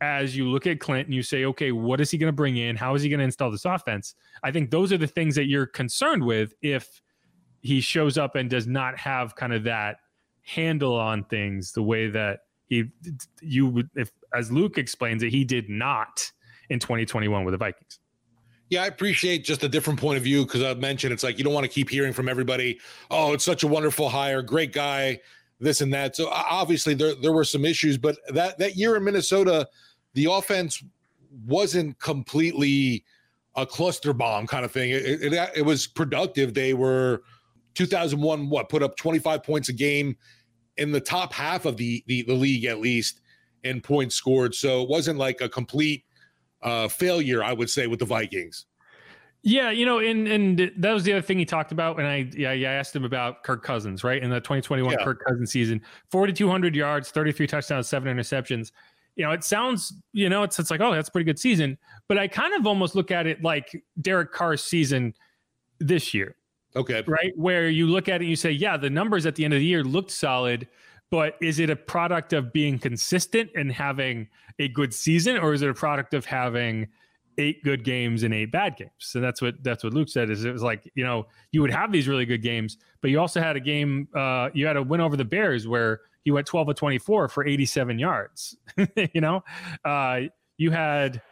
as you look at Klint and you say, okay, what is he going to bring in? How is he going to install this offense? I think those are the things that you're concerned with if he shows up and does not have kind of that handle on things the way that he you would if as Luke explains it, he did not in 2021 with the Vikings. Yeah, I appreciate just a different point of view because I've mentioned it's like you don't want to keep hearing from everybody, oh, it's such a wonderful hire, great guy, this and that. So obviously there there were some issues, but that that year in Minnesota, the offense wasn't completely a cluster bomb kind of thing. It, it, it was productive. They were 2001 what put up 25 points a game in the top half of the the, the league at least in points scored. So it wasn't like a complete uh, failure, I would say, with the Vikings. Yeah, you know, and and that was the other thing he talked about. And I yeah, I asked him about Kirk Cousins, right? In the 2021 yeah. Kirk Cousins season, 4,200 yards, 33 touchdowns, seven interceptions. You know, it sounds, you know, it's it's like, oh, that's a pretty good season. But I kind of almost look at it like Derek Carr's season this year. Okay. Right. Where you look at it you say, yeah, the numbers at the end of the year looked solid, but is it a product of being consistent and having a good season, or is it a product of having eight good games and eight bad games. So that's what that's what Luke said. Is it was like you know you would have these really good games, but you also had a game. Uh, you had a win over the Bears where he went twelve of twenty four for eighty seven yards. you know, uh, you had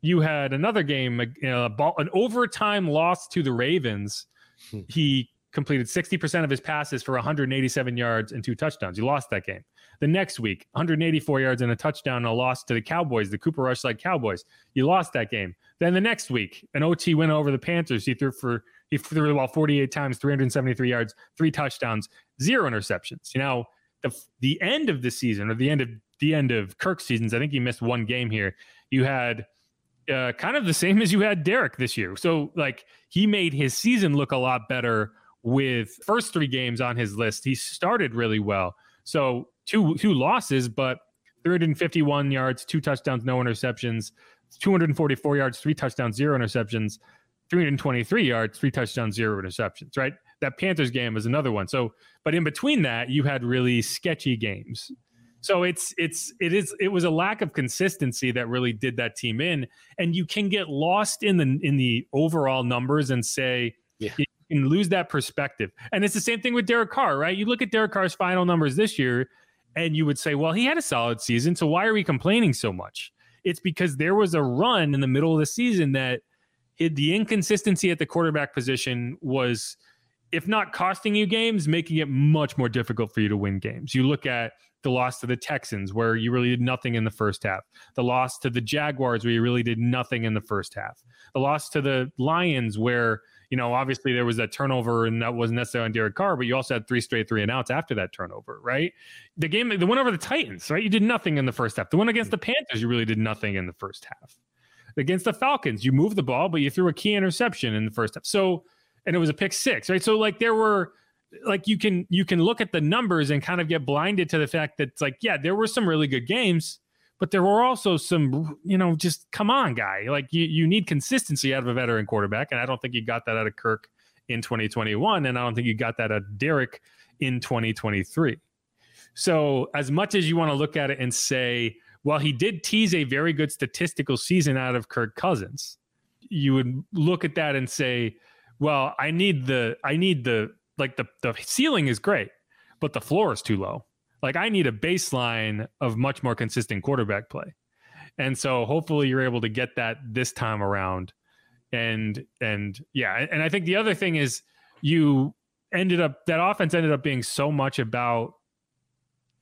you had another game, you know, ball, an overtime loss to the Ravens. Hmm. He completed 60% of his passes for 187 yards and two touchdowns. You lost that game. The next week, 184 yards and a touchdown, and a loss to the Cowboys, the Cooper Rush like Cowboys. You lost that game. Then the next week, an OT win over the Panthers. He threw for he threw the ball 48 times, 373 yards, three touchdowns, zero interceptions. You know, the the end of the season or the end of the end of Kirk's seasons, I think he missed one game here. You had uh, kind of the same as you had Derek this year. So like he made his season look a lot better with first three games on his list. He started really well. So two two losses, but 351 yards, two touchdowns, no interceptions, 244 yards, three touchdowns, zero interceptions, 323 yards, three touchdowns, zero interceptions, right? That Panthers game is another one. So, but in between that, you had really sketchy games. So it's it's it is it was a lack of consistency that really did that team in, and you can get lost in the in the overall numbers and say yeah. you can lose that perspective. And it's the same thing with Derek Carr, right? You look at Derek Carr's final numbers this year, and you would say, well, he had a solid season, so why are we complaining so much? It's because there was a run in the middle of the season that it, the inconsistency at the quarterback position was if not costing you games, making it much more difficult for you to win games. You look at the loss to the Texans, where you really did nothing in the first half, the loss to the Jaguars, where you really did nothing in the first half, the loss to the Lions, where you know, obviously there was that turnover and that wasn't necessarily on Derek Carr, but you also had three straight three and outs after that turnover, right? The game, the one over the Titans, right? You did nothing in the first half. The one against the Panthers, you really did nothing in the first half. Against the Falcons, you moved the ball, but you threw a key interception in the first half. So, and it was a pick six, right? So, like, there were, like, you can you can look at the numbers and kind of get blinded to the fact that it's like, yeah, there were some really good games, but there were also some, you know, just come on, guy. Like you, you need consistency out of a veteran quarterback. And I don't think you got that out of Kirk in 2021. And I don't think you got that out of Derek in 2023. So as much as you want to look at it and say, well, he did tease a very good statistical season out of Kirk Cousins, you would look at that and say, well, I need the, I need the, like the, the ceiling is great, but the floor is too low. Like I need a baseline of much more consistent quarterback play. And so hopefully you're able to get that this time around. And and yeah, and I think the other thing is you ended up that offense ended up being so much about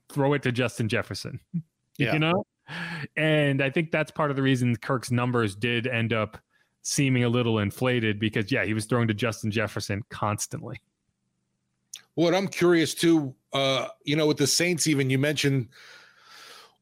throw it to Justin Jefferson. Yeah. You know? And I think that's part of the reason Kirk's numbers did end up seeming a little inflated because yeah, he was throwing to Justin Jefferson constantly. What I'm curious too, uh, you know, with the Saints, even you mentioned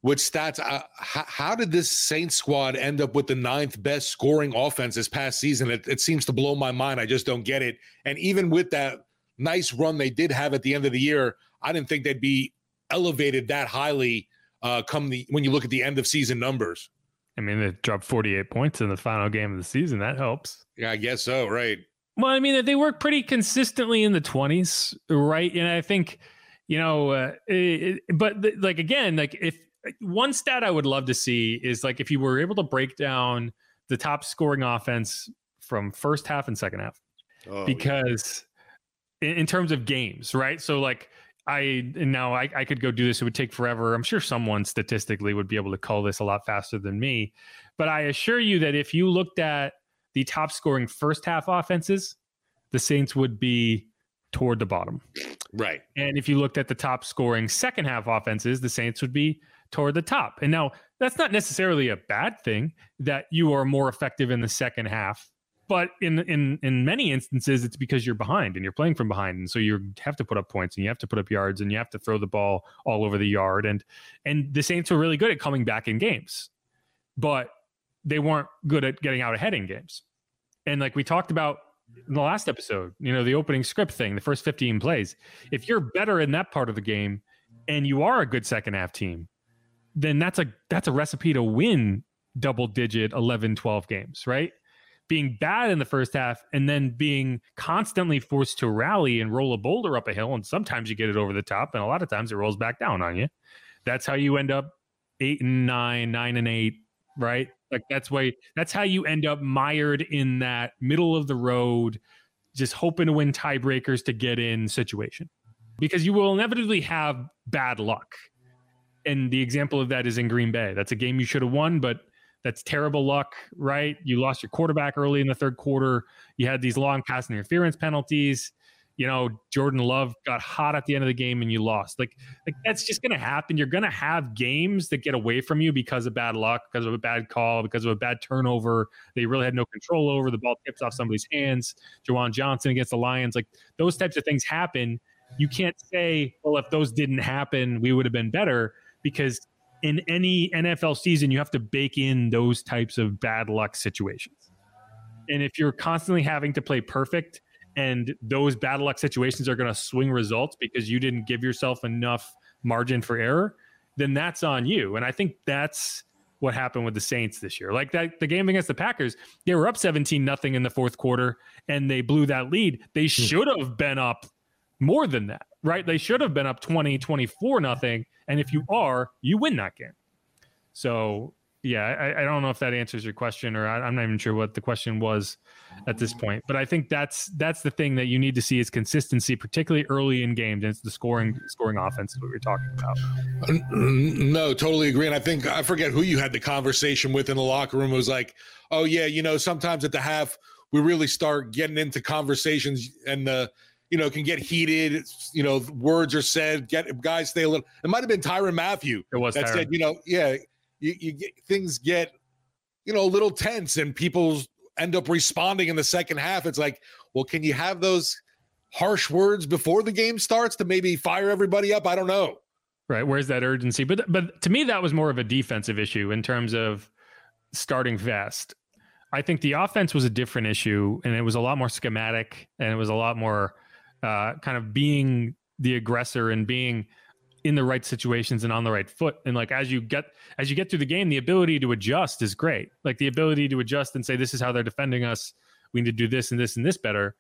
with stats, uh, how, how, did this Saints squad end up with the ninth best scoring offense this past season? It, it seems to blow my mind. I just don't get it. And even with that nice run they did have at the end of the year, I didn't think they'd be elevated that highly uh, come the when you look at the end of season numbers. I mean, they dropped 48 points in the final game of the season. That helps. Yeah, I guess so. Right. Well, I mean, they work pretty consistently in the 20s, right? And I think, you know, uh, it, but the, like again, like if one stat I would love to see is like if you were able to break down the top scoring offense from first half and second half, oh, because yeah. in, in, terms of games, right? So like I now I, I could go do this; it would take forever. I'm sure someone statistically would be able to call this a lot faster than me, but I assure you that if you looked at the top scoring first half offenses, the Saints would be toward the bottom. Right. And if you looked at the top scoring second half offenses, the Saints would be toward the top. And now that's not necessarily a bad thing that you are more effective in the second half. But in in in many instances, it's because you're behind and you're playing from behind, and so you have to put up points and you have to put up yards and you have to throw the ball all over the yard. And and the Saints were really good at coming back in games, but they weren't good at getting out ahead in games. And like we talked about in the last episode, you know, the opening script thing, the first 15 plays, if you're better in that part of the game and you are a good second half team, then that's a that's a recipe to win double digit 11 12 games, right? Being bad in the first half and then being constantly forced to rally and roll a boulder up a hill and sometimes you get it over the top and a lot of times it rolls back down on you. That's how you end up 8 and 9, 9 and 8, right? Like that's why that's how you end up mired in that middle of the road, just hoping to win tiebreakers to get in situation. Because you will inevitably have bad luck. And the example of that is in Green Bay. That's a game you should have won, but that's terrible luck, right? You lost your quarterback early in the third quarter. You had these long pass interference penalties you know, Jordan Love got hot at the end of the game and you lost. Like, like that's just going to happen. You're going to have games that get away from you because of bad luck, because of a bad call, because of a bad turnover. They really had no control over. The ball tips off somebody's hands. Juwan Johnson against the Lions, like those types of things happen. You can't say, well, if those didn't happen, we would have been better because in any NFL season, you have to bake in those types of bad luck situations. And if you're constantly having to play perfect and those bad luck situations are going to swing results because you didn't give yourself enough margin for error, then that's on you. And I think that's what happened with the Saints this year. Like that the game against the Packers, they were up 17 nothing in the fourth quarter and they blew that lead. They hmm. should have been up more than that, right? They should have been up 20, 24 nothing. And if you are, you win that game. So yeah, I, I, don't know if that answers your question, or I, am not even sure what the question was at this point. But I think that's that's the thing that you need to see is consistency, particularly early in games. And it's the scoring scoring offense what we're talking about. Mm-hmm. No, totally agree. And I think I forget who you had the conversation with in the locker room. It was like, oh yeah, you know, sometimes at the half we really start getting into conversations and the you know, can get heated. You know, words are said. Get guys stay a little. It might have been Tyrann Mathieu. It was that Tyrann. said, you know, yeah, you, you get things get, you know, a little tense, and people end up responding in the second half. It's like, well, can you have those harsh words before the game starts to maybe fire everybody up? I don't know. Right. Where's that urgency? But but to me, that was more of a defensive issue in terms of starting fast. I think the offense was a different issue, and it was a lot more schematic, and it was a lot more uh, kind of being the aggressor and being in the right situations and on the right foot. And like as you get as you get through the game, the ability to adjust is great. Like the ability to adjust and say, "This is how they're defending us. We need to do this and this and this better."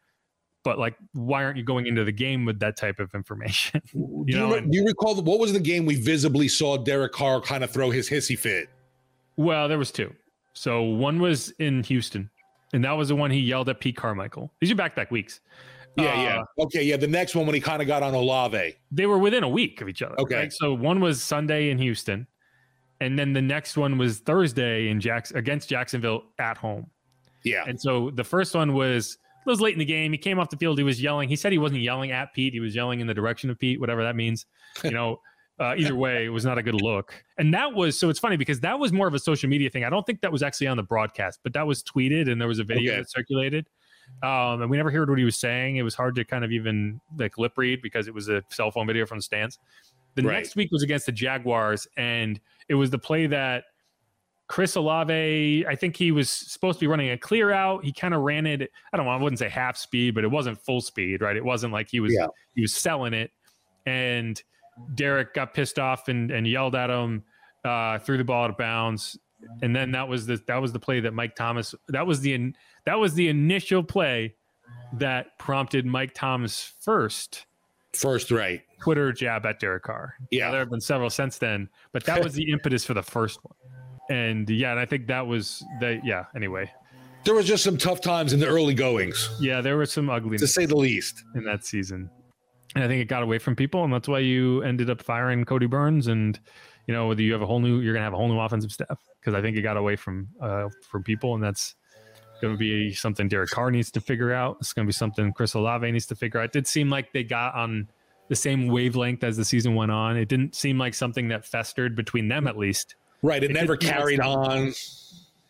But like, why aren't you going into the game with that type of information? do, you know, re- and- do you recall what was the game we visibly saw Derek Carr kind of throw his hissy fit? Well, there was two. So one was in Houston, and that was the one he yelled at Pete Carmichael. These are back-to-back weeks. Yeah, Uh, yeah. Okay, yeah. The next one when he kind of got on Olave. They were within a week of each other. Okay. right? So one was Sunday in Houston, and then the next one was Thursday in Jacks against Jacksonville at home. Yeah. And so the first one was it was late in the game. He came off the field. He was yelling. He said he wasn't yelling at Pete. He was yelling in the direction of Pete, whatever that means. You know, uh, either way, it was not a good look. And that was so it's funny because that was more of a social media thing. I don't think that was actually on the broadcast, but that was tweeted and there was a video Okay. that circulated. Um, and we never heard what he was saying. It was hard to kind of even like lip read because it was a cell phone video from the stands. The Right. next week was against the Jaguars, and it was the play that Chris Olave, I think he was supposed to be running a clear out. He kind of ran it. I don't know. I wouldn't say half speed, but it wasn't full speed, right? It wasn't like he was Yeah. he was selling it. And Derek got pissed off and, and yelled at him, uh, threw the ball out of bounds. And then that was the that was the play that Mike Thomas that was the in- that was the initial play that prompted Mike Thomas first First, right. Twitter jab at Derek Carr. Yeah. Now, there have been several since then, but that was the impetus for the first one. And yeah, and I think that was the yeah. Anyway, There was just some tough times in the early goings, yeah, there were some ugly to say the least. in that season, and I think it got away from people, and that's why you ended up firing Cody Burns, and you know whether you have a whole new, you're gonna have a whole new offensive staff because I think it got away from uh from people, and that's going to be something Derek Carr needs to figure out. It's going to be something Chris Olave needs to figure out. It did seem like they got on the same wavelength as the season went on. It didn't seem like something that festered between them, at least. Right. It, It never carried on.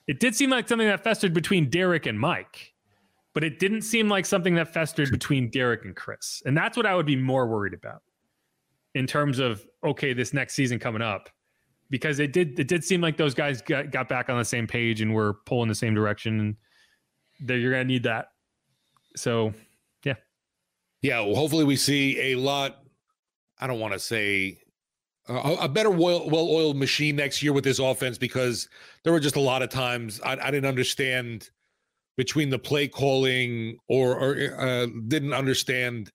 It did seem like something that festered between Derek and Mike, but it didn't seem like something that festered between Derek and Chris. And that's what I would be more worried about in terms of okay, this next season coming up. Because it did it did seem like those guys got, got back on the same page and were pulling the same direction and that you're gonna need that. So Yeah. Well, hopefully we see a lot. I don't want to say a better well oiled machine next year with this offense because there were just a lot of times I, I didn't understand between the play calling or, or uh, didn't understand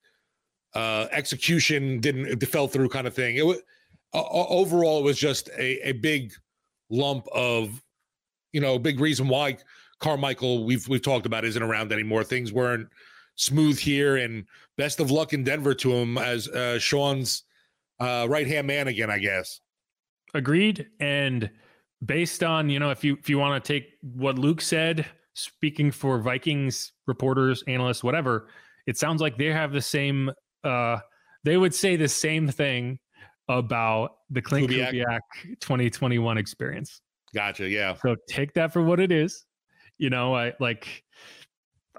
uh, execution, didn't fell through kind of thing. It was uh, overall it was just a, a big lump of you know big reason why Carmichael we've we've talked about isn't around anymore. Things weren't smooth here, and best of luck in Denver to him as uh, Sean's uh, right hand man again, I guess. agreed. And based on, you know, if you if you want to take what Luke said, speaking for Vikings reporters, analysts, whatever, it sounds like they have the same uh they would say the same thing about the Klint Kubiak. Kubiak 2021 experience. Gotcha. Yeah. So take that for what it is. You know, I like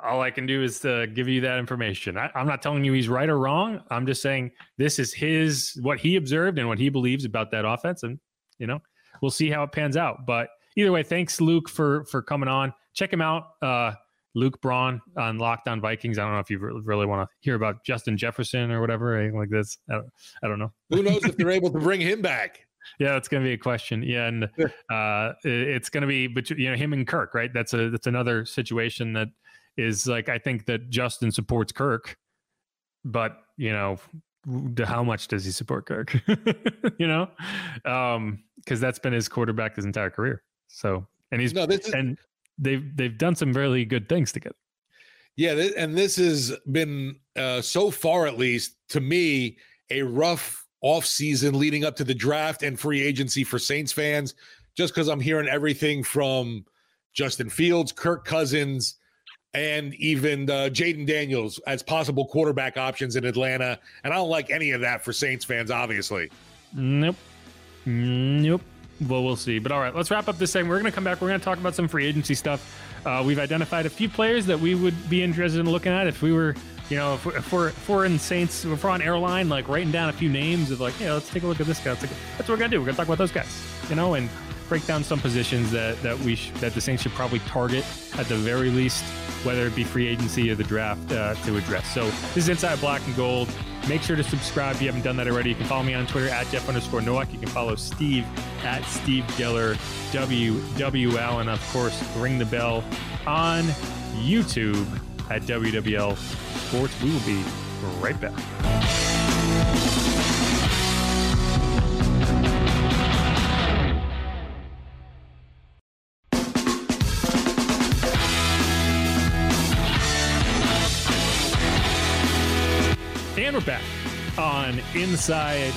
all I can do is to give you that information. I, I'm not telling you he's right or wrong. I'm just saying this is his what he observed and what he believes about that offense, and you know, we'll see how it pans out. But either way, thanks Luke for for coming on. Check him out, uh, Luke Braun on Locked On Vikings. I don't know if you really want to hear about Justin Jefferson or whatever anything like this. I don't, I don't know. Who knows if they're able to bring him back? Yeah, that's going to be a question. Yeah, and uh, it's going to be, between you know, him and Kirk, right? That's a that's another situation that is like I think that Justin supports Kirk, but you know, how much does he support Kirk? you know, um, because that's been his quarterback his entire career. So, and he's No, this is and they've they've done some really good things together. Yeah, th- and this has been uh, so far, at least to me, a rough off season leading up to the draft and free agency for Saints fans. Just because I'm hearing everything from Justin Fields, Kirk Cousins, and even uh, Jayden Daniels as possible quarterback options in Atlanta. And I don't like any of that for Saints fans, obviously. Nope. Nope. Well, we'll see. But all right, let's wrap up this segment. We're going to come back. We're going to talk about some free agency stuff. Uh, we've identified a few players that we would be interested in looking at if we were, you know, if we're, if we're, if we're in Saints, if we're on airline, like writing down a few names of like, yeah, let's take a look at this guy. That's what we're going to do. We're going to talk about those guys, you know, and break down some positions that that we sh- that the Saints should probably target at the very least, whether it be free agency or the draft uh, to address. So this is Inside Black and Gold. Make sure to subscribe if you haven't done that already. You can follow me on Twitter at Jeff underscore Nowak. You can follow Steve at Steve Geller WWL. And of course, ring the bell on YouTube at WWL Sports. We will be right back. We're back on Inside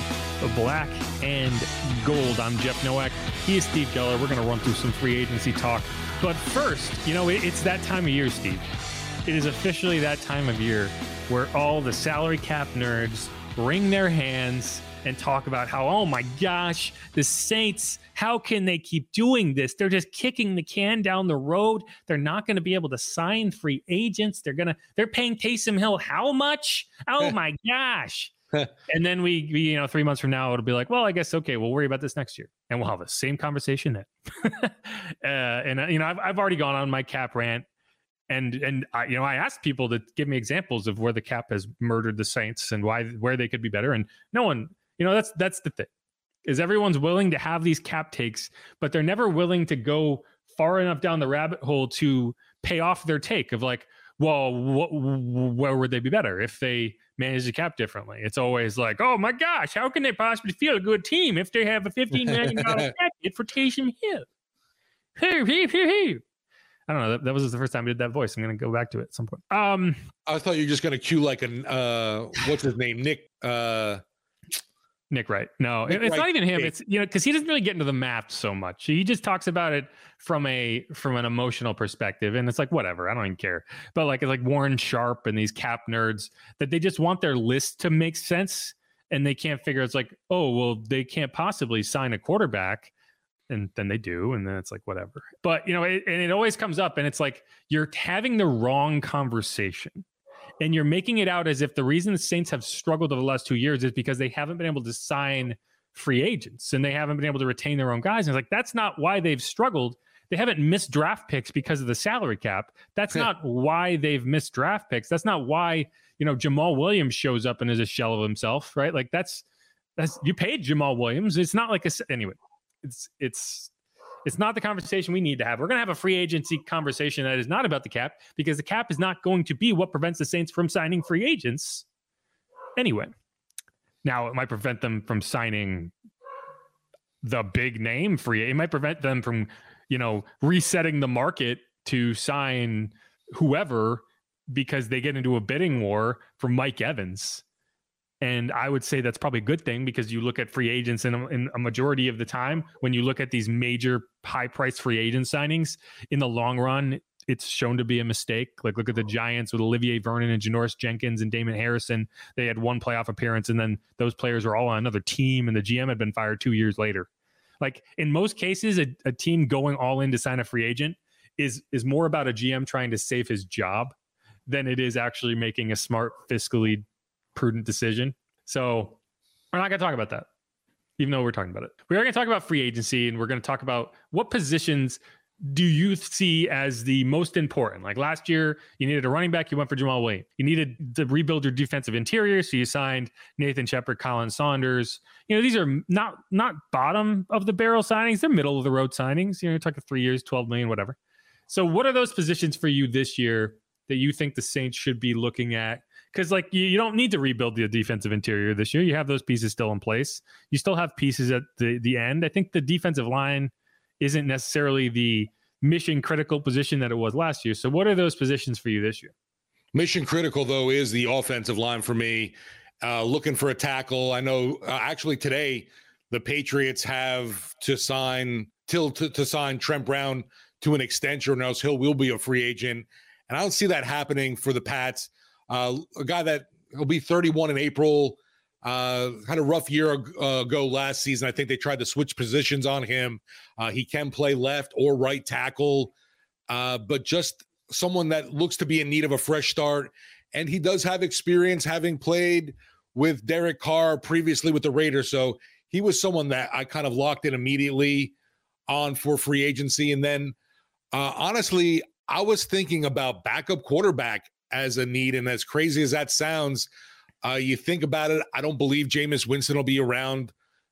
Black and Gold. I'm Jeff Nowak. He is Steve Geller. We're going to run through some free agency talk. But first, you know, it's that time of year, Steve. It is officially that time of year where all the salary cap nerds wring their hands and talk about how, oh my gosh, the Saints, how can they keep doing this? They're just kicking the can down the road. They're not going to be able to sign free agents. They're going to, they're paying Taysom Hill how much? Oh my gosh. and then we, we, you know, three months from now, it'll be like, well, I guess, okay, we'll worry about this next year. And we'll have the same conversation then. uh, and, uh, you know, I've, I've already gone on my cap rant and and I, you know I asked people to give me examples of where the cap has murdered the Saints and why where they could be better, and no one you know, that's that's the thing. Is everyone's willing to have these cap takes, but they're never willing to go far enough down the rabbit hole to pay off their take of like, well, wh- where would they be better if they manage the cap differently? It's always like, oh my gosh, how can they possibly feel a good team if they have a fifteen million dollar packet for Taysom Hill? Hey, hey, hey, hey. I don't know. That, that, was the first time I did that voice. I'm gonna go back to it at some point. Um, I thought you were just gonna cue like an uh, what's his name, Nick. Uh, Nick Wright. No, Nick it's Wright not even him. It's you know because he doesn't really get into the math so much. He just talks about it from a from an emotional perspective, and it's like whatever. I don't even care. But like it's like Warren Sharp and these cap nerds that they just want their list to make sense, and they can't figure. It's like oh well, they can't possibly sign a quarterback, and then they do, and then it's like whatever. But you know, it, and it always comes up, and it's like you're having the wrong conversation and you're making it out as if the reason the Saints have struggled over the last two years is because they haven't been able to sign free agents and they haven't been able to retain their own guys. And it's like that's not why they've struggled. They haven't missed draft picks because of the salary cap. That's not why they've missed draft picks. That's not why you know Jamaal Williams shows up and is a shell of himself, right? Like that's that's you paid Jamaal Williams. It's not like a anyway. It's it's it's not the conversation we need to have. We're going to have a free agency conversation that is not about the cap because the cap is not going to be what prevents the Saints from signing free agents anyway. Now, it might prevent them from signing the big name free. It might prevent them from, you know, resetting the market to sign whoever because they get into a bidding war for Mike Evans and I would say that's probably a good thing because you look at free agents in a, in a majority of the time, when you look at these major high price free agent signings in the long run, it's shown to be a mistake. Like look at the mm-hmm. Giants with Olivier Vernon and Janoris Jenkins and Damon Harrison. They had one playoff appearance and then those players were all on another team and the GM had been fired two years later. Like in most cases, a, a team going all in to sign a free agent is is more about a GM trying to save his job than it is actually making a smart fiscally prudent decision. So we're not going to talk about that, even though we're talking about it. We are going to talk about free agency and we're going to talk about what positions do you see as the most important? Like last year, you needed a running back, you went for Jamaal Williams. You needed to rebuild your defensive interior, so you signed Nathan Shepherd, Khalen Saunders. You know, these are not not bottom of the barrel signings; they're middle of the road signings. You know, you're talking three years, twelve million, whatever. So, what are those positions for you this year that you think the Saints should be looking at because like you, you don't need to rebuild the defensive interior this year. You have those pieces still in place. You still have pieces at the the end. I think the defensive line isn't necessarily the mission critical position that it was last year. So what are those positions for you this year? Mission critical though is the offensive line for me. Uh, looking for a tackle. I know uh, actually today the Patriots have to sign till to, to sign Trent Brown to an extension, or else Hill will be a free agent. And I don't see that happening for the Pats. Uh, a guy that will be 31 in April, uh, a rough year ago last season. I think they tried to switch positions on him. Uh, he can play left or right tackle, uh, but just someone that looks to be in need of a fresh start. And he does have experience having played with Derek Carr previously with the Raiders. So he was someone that I kind of locked in immediately on for free agency. And then uh, honestly, I was thinking about backup quarterback as a need. And as crazy as that sounds, uh, you think about it, I don't believe Jameis Winston will be around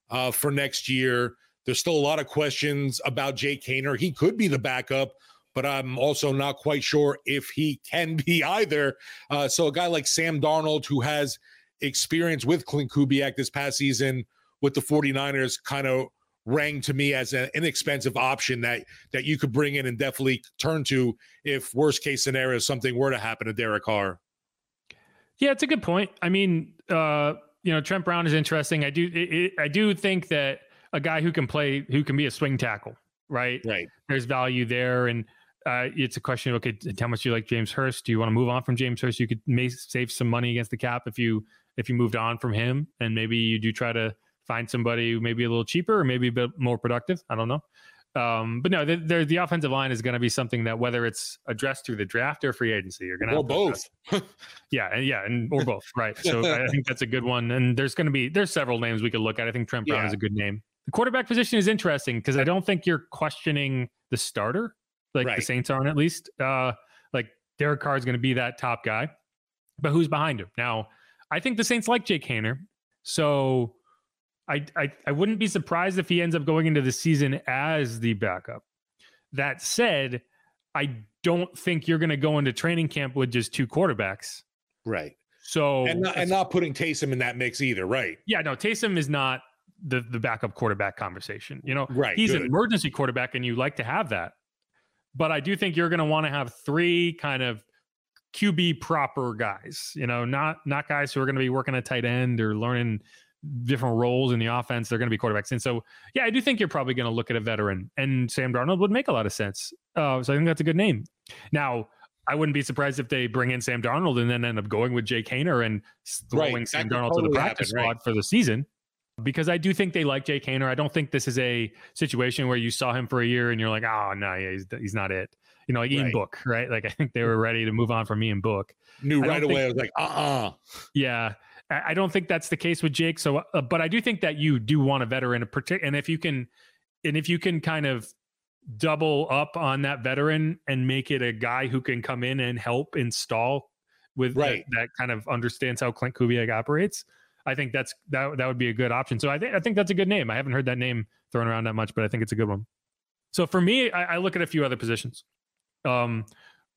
uh, for next year. There's still a lot of questions about Jake Haener. He could be the backup, but I'm also not quite sure if he can be either. Uh, so a guy like Sam Darnold, who has experience with Klint Kubiak this past season with the 49ers, kind of rang to me as an inexpensive option that that you could bring in and definitely turn to if worst case scenario something were to happen to Derek Carr. Yeah, it's a good point. I mean, uh, you know, Trent Brown is interesting. I do it, it, I do think that a guy who can play who can be a swing tackle, right? Right. There's value there and uh, it's a question of okay, how much do you like James Hurst? Do you want to move on from James Hurst? You could may save some money against the cap if you if you moved on from him, and maybe you do try to find somebody maybe a little cheaper or maybe a bit more productive. I don't know. Um, but no, the, the, the offensive line is going to be something that whether it's addressed through the draft or free agency, you're going to or both. yeah, and yeah, and or both, right? So I think that's a good one. And there's going to be there's several names we could look at. I think Trent Brown yeah. is a good name. The quarterback position is interesting because I don't think you're questioning the starter, like right. the Saints aren't at least. Uh, like Derek Carr is going to be that top guy, but who's behind him now? I think the Saints like Jake Haener, so I, I, I wouldn't be surprised if he ends up going into the season as the backup. That said, I don't think you're going to go into training camp with just two quarterbacks. Right. So and not, and not putting Taysom in that mix either, right? Yeah, no, Taysom is not the the backup quarterback conversation. You know, right? He's good. an emergency quarterback, and you like to have that. But I do think you're going to want to have three kind of QB proper guys. You know, not not guys who are going to be working a tight end or learning different roles in the offense. They're going to be quarterbacks. And so, yeah, I do think you're probably going to look at a veteran, and Sam Darnold would make a lot of sense. Uh, so I think that's a good name. Now, I wouldn't be surprised if they bring in Sam Darnold and then end up going with Jake Haener and throwing right. Sam Darnold totally to the practice happen, squad right. for the season. Because I do think they like Jake Haener. I don't think this is a situation where you saw him for a year and you're like, oh no, yeah, he's, he's not it. You know, like Ian right. Book, right? Like I think they were ready to move on from Ian Book. Knew right away. Think, I was like, uh, uh-uh. uh Yeah, I don't think that's the case with Jake. So, uh, but I do think that you do want a veteran, particular, and if you can, and if you can kind of double up on that veteran and make it a guy who can come in and help install with right. that, that kind of understands how Klint Kubiak operates. I think that's that that would be a good option. So I think I think that's a good name. I haven't heard that name thrown around that much, but I think it's a good one. So for me, I, I look at a few other positions. Um,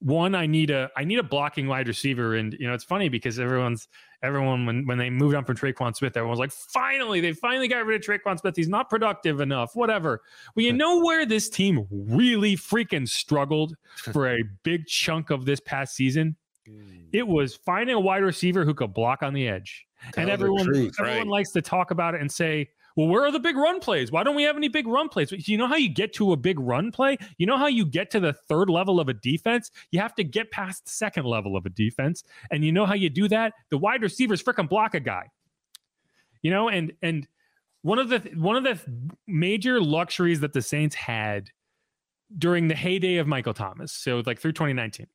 one i need a i need a blocking wide receiver. And you know it's funny because everyone's everyone when when they moved on from Tre'Quan Smith everyone was like finally they finally got rid of Tre'Quan Smith. He's not productive enough whatever. Well you know where this team really freaking struggled for a big chunk of this past season? Mm. it was finding a wide receiver who could block on the edge. Tell and everyone truth, everyone right? likes to talk about it and say well, where are the big run plays? Why don't we have any big run plays? You know how you get to a big run play? You know how you get to the third level of a defense? You have to get past the second level of a defense. And you know how you do that? The wide receivers freaking block a guy. You know, and and one of the one of the major luxuries that the Saints had during the heyday of Michael Thomas, so like through 2019,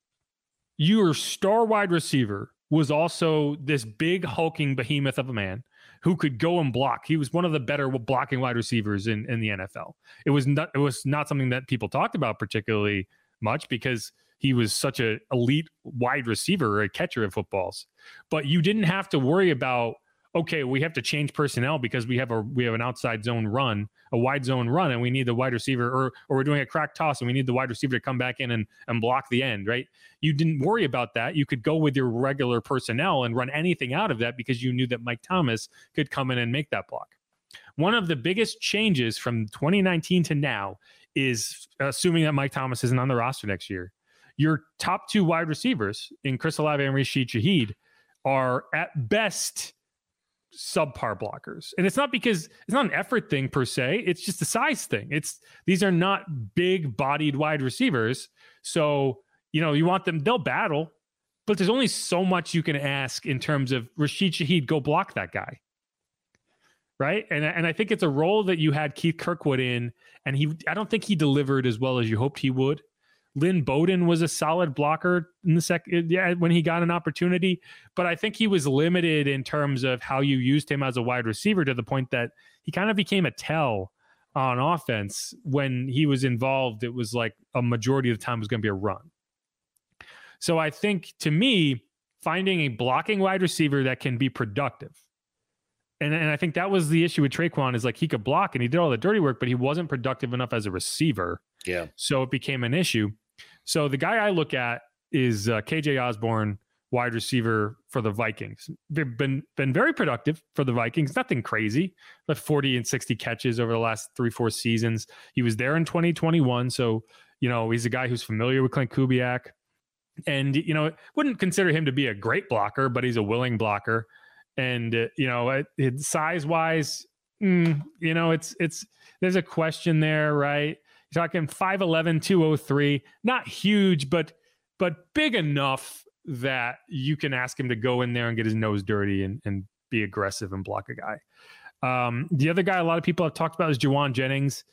your star wide receiver was also this big hulking behemoth of a man who could go and block. He was one of the better blocking wide receivers in, in the NFL. It was not it was not something that people talked about particularly much because he was such an elite wide receiver, or a catcher of footballs. But you didn't have to worry about okay, we have to change personnel because we have a we have an outside zone run, a wide zone run, and we need the wide receiver, or or we're doing a crack toss and we need the wide receiver to come back in and and block the end, right? You didn't worry about that. You could go with your regular personnel and run anything out of that because you knew that Mike Thomas could come in and make that block. One of the biggest changes from 2019 to now is assuming that Mike Thomas isn't on the roster next year. Your top two wide receivers in Chris Olave and Rashid Shaheed are at best subpar blockers. And it's not because it's not an effort thing per se, it's just a size thing. It's these are not big bodied wide receivers. So you know, you want them, they'll battle, but there's only so much you can ask in terms of Rashid Shaheed, go block that guy. Right. And, and I think it's a role that you had Keith Kirkwood in, and he, I don't think he delivered as well as you hoped he would. Lynn Bowden was a solid blocker in the second, yeah, when he got an opportunity, but I think he was limited in terms of how you used him as a wide receiver to the point that he kind of became a tell on offense when he was involved. It was like a majority of the time was going to be a run. So I think to me, finding a blocking wide receiver that can be productive. And, and I think that was the issue with Tre'Quan is like he could block and he did all the dirty work, but he wasn't productive enough as a receiver. Yeah. So it became an issue. So the guy I look at is uh, KJ Osborn, wide receiver for the Vikings. They've been been very productive for the Vikings. Nothing crazy, but 40 and 60 catches over the last three, four seasons. He was there in 2021. So, you know, he's a guy who's familiar with Klint Kubiak and you know wouldn't consider him to be a great blocker but he's a willing blocker and uh, you know it, it, size wise mm, you know it's it's there's a question there right you're talking 5'11 203 not huge but but big enough that you can ask him to go in there and get his nose dirty and, and be aggressive and block a guy um, the other guy a lot of people have talked about is Jauan Jennings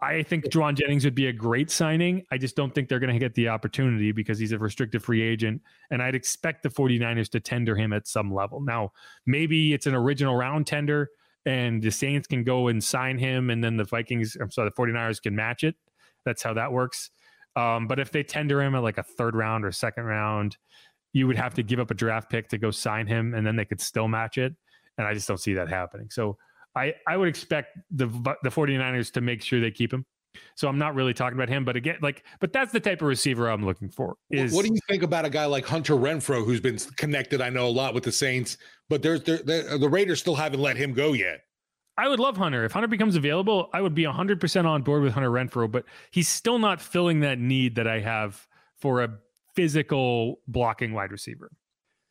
I think Jauan Jennings would be a great signing. I just don't think they're going to get the opportunity because he's a restricted free agent. And I'd expect the 49ers to tender him at some level. Now, maybe it's an original round tender and the Saints can go and sign him and then the Vikings, I'm sorry, the 49ers can match it. That's how that works. Um, but if they tender him at like a third round or second round, you would have to give up a draft pick to go sign him and then they could still match it. And I just don't see that happening. So I, I would expect the the 49ers to make sure they keep him. So I'm not really talking about him, but again, like, but that's the type of receiver I'm looking for. Is what do you think about a guy like Hunter Renfrow, who's been connected? I know a lot with the Saints, but there's the, the Raiders still haven't let him go yet. I would love Hunter. If Hunter becomes available, I would be 100% on board with Hunter Renfrow, but he's still not filling that need that I have for a physical blocking wide receiver.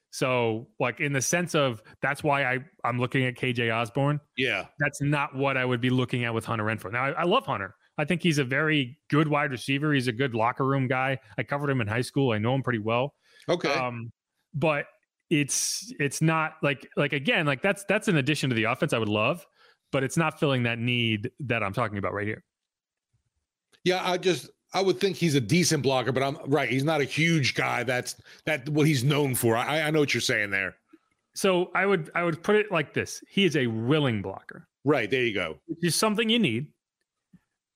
So, like in the sense of that's why I I'm looking at KJ Osborn. Yeah, that's not what I would be looking at with Hunter Renfrow. Now, I, I, love Hunter. I think he's a very good wide receiver. He's a good locker room guy. I covered him in high school. I know him pretty well. Okay. Um, but it's it's not like like again like that's that's an addition to the offense I would love, but it's not filling that need that I'm talking about right here. Yeah, I just I would think he's a decent blocker, but I'm right. He's not a huge guy. That's that what he's known for. I, I know what you're saying there. So I would I would put it like this: he is a willing blocker. Right there, you go. Which is something you need.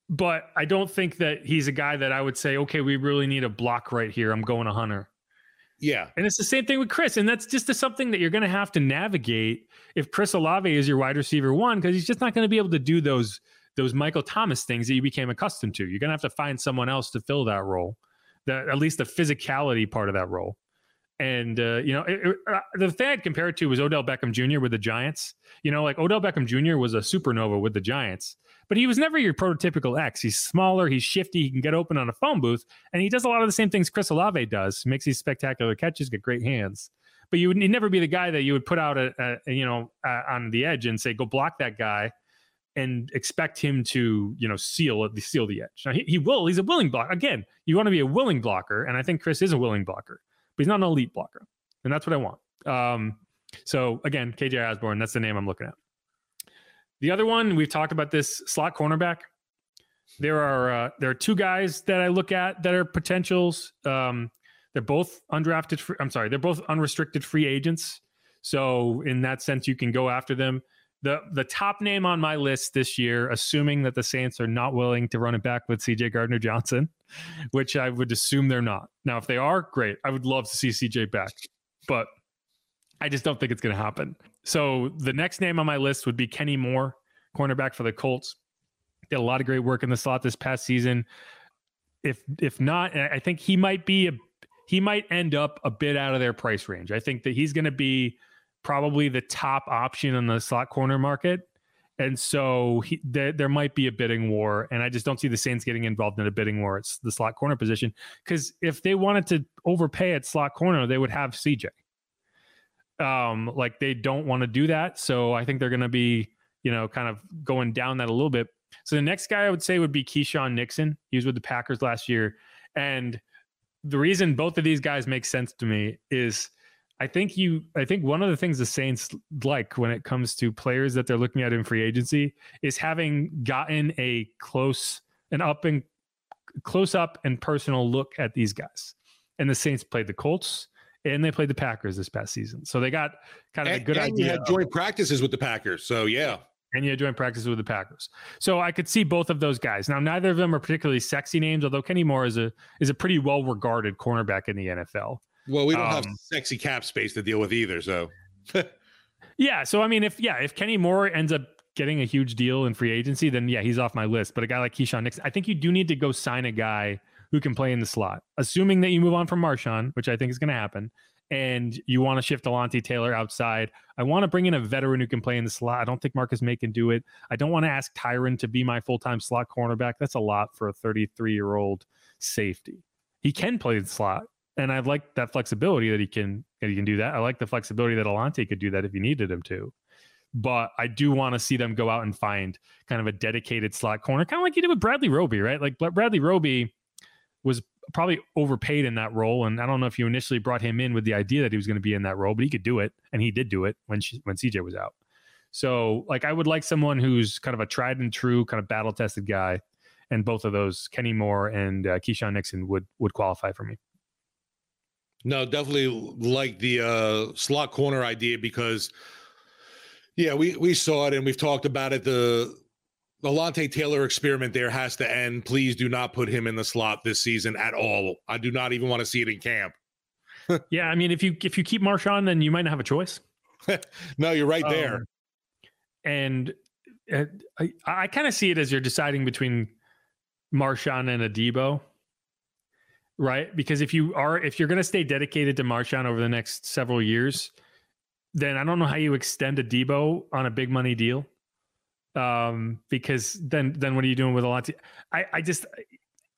But I don't think that he's a guy that I would say, okay, we really need a block right here. I'm going to Hunter. Yeah. And it's the same thing with Chris. And that's just something that you're going to have to navigate if Chris Olave is your wide receiver one, because he's just not going to be able to do those those Michael Thomas things that you became accustomed to. You're going to have to find someone else to fill that role, that at least the physicality part of that role. And uh, you know, it, it, uh, the thing I'd compare it to was Odell Beckham Jr. with the Giants. You know, like Odell Beckham Jr. was a supernova with the Giants, but he was never your prototypical X. He's smaller, he's shifty, he can get open on a phone booth, and he does a lot of the same things Chris Olave does. Makes these spectacular catches, get great hands. But you would never be the guy that you would put out a, a you know uh, on the edge and say, "Go block that guy." and expect him to, you know, seal the seal the edge. Now he, he will. He's a willing blocker. Again, you want to be a willing blocker, and I think Chris is a willing blocker, but he's not an elite blocker, and that's what I want. Um, so again, KJ Osborn, that's the name I'm looking at. The other one we've talked about this slot cornerback. There are uh, there are two guys that I look at that are potentials. Um, they're both undrafted. Free, I'm sorry, they're both unrestricted free agents. So in that sense, you can go after them the the top name on my list this year, assuming that the Saints are not willing to run it back with CJ Gardner Johnson, which I would assume they're not. Now, if they are, great. I would love to see CJ back, but I just don't think it's going to happen. So the next name on my list would be Kenny Moore, cornerback for the Colts. Did a lot of great work in the slot this past season. If if not, I think he might be a he might end up a bit out of their price range. I think that he's going to be probably the top option in the slot corner market. And so he, there, there might be a bidding war. And I just don't see the Saints getting involved in a bidding war. It's the slot corner position. Because if they wanted to overpay at slot corner, they would have CJ. Um, like they don't want to do that. So I think they're going to be, you know, kind of going down that a little bit. So the next guy I would say would be Keisean Nixon. He was with the Packers last year. And the reason both of these guys make sense to me is I think you I think one of the things the Saints like when it comes to players that they're looking at in free agency is having gotten a close and up and close up and personal look at these guys. And the Saints played the Colts and they played the Packers this past season. So they got kind of and, a good and idea. You had joint practices with the Packers. So yeah. And you had joint practices with the Packers. So I could see both of those guys. Now, neither of them are particularly sexy names, although Kenny Moore is a is a pretty well regarded cornerback in the NFL. Well, we don't um, have sexy cap space to deal with either. So yeah. So I mean, if yeah, if Kenny Moore ends up getting a huge deal in free agency, then yeah, he's off my list. But a guy like Keisean Nixon, I think you do need to go sign a guy who can play in the slot, assuming that you move on from Marshawn, which I think is going to happen, and you want to shift Alontae Taylor outside. I want to bring in a veteran who can play in the slot. I don't think Marcus Maye can do it. I don't want to ask Tyrann to be my full time slot cornerback. That's a lot for a 33 year old safety. He can play the slot, and I like that flexibility that he can that he can do that. I like the flexibility that Alontae could do that if he needed him to but I do want to see them go out and find kind of a dedicated slot corner, kind of like you did with Bradley Roby, right? Like Bradley Roby was probably overpaid in that role, and I don't know if you initially brought him in with the idea that he was going to be in that role, but he could do it, and he did do it when she, when CJ was out. So, like, I would like someone who's kind of a tried and true, kind of battle tested guy, and both of those, Kenny Moore and uh, Keisean Nixon, would would qualify for me. No, definitely like the uh, slot corner idea because yeah, we we saw it and we've talked about it. The the Lante Taylor experiment there has to end. Please do not put him in the slot this season at all. I do not even want to see it in camp. yeah, I mean, if you if you keep Marshawn, then you might not have a choice. no, you're right there. Um, and uh, I, I kind of see it as you're deciding between Marshawn and Adebo, right? Because if you are if you're going to stay dedicated to Marshawn over the next several years, then I don't know how you extend Adebo on a big money deal. Um, because then then what are you doing with Alontae? I, I just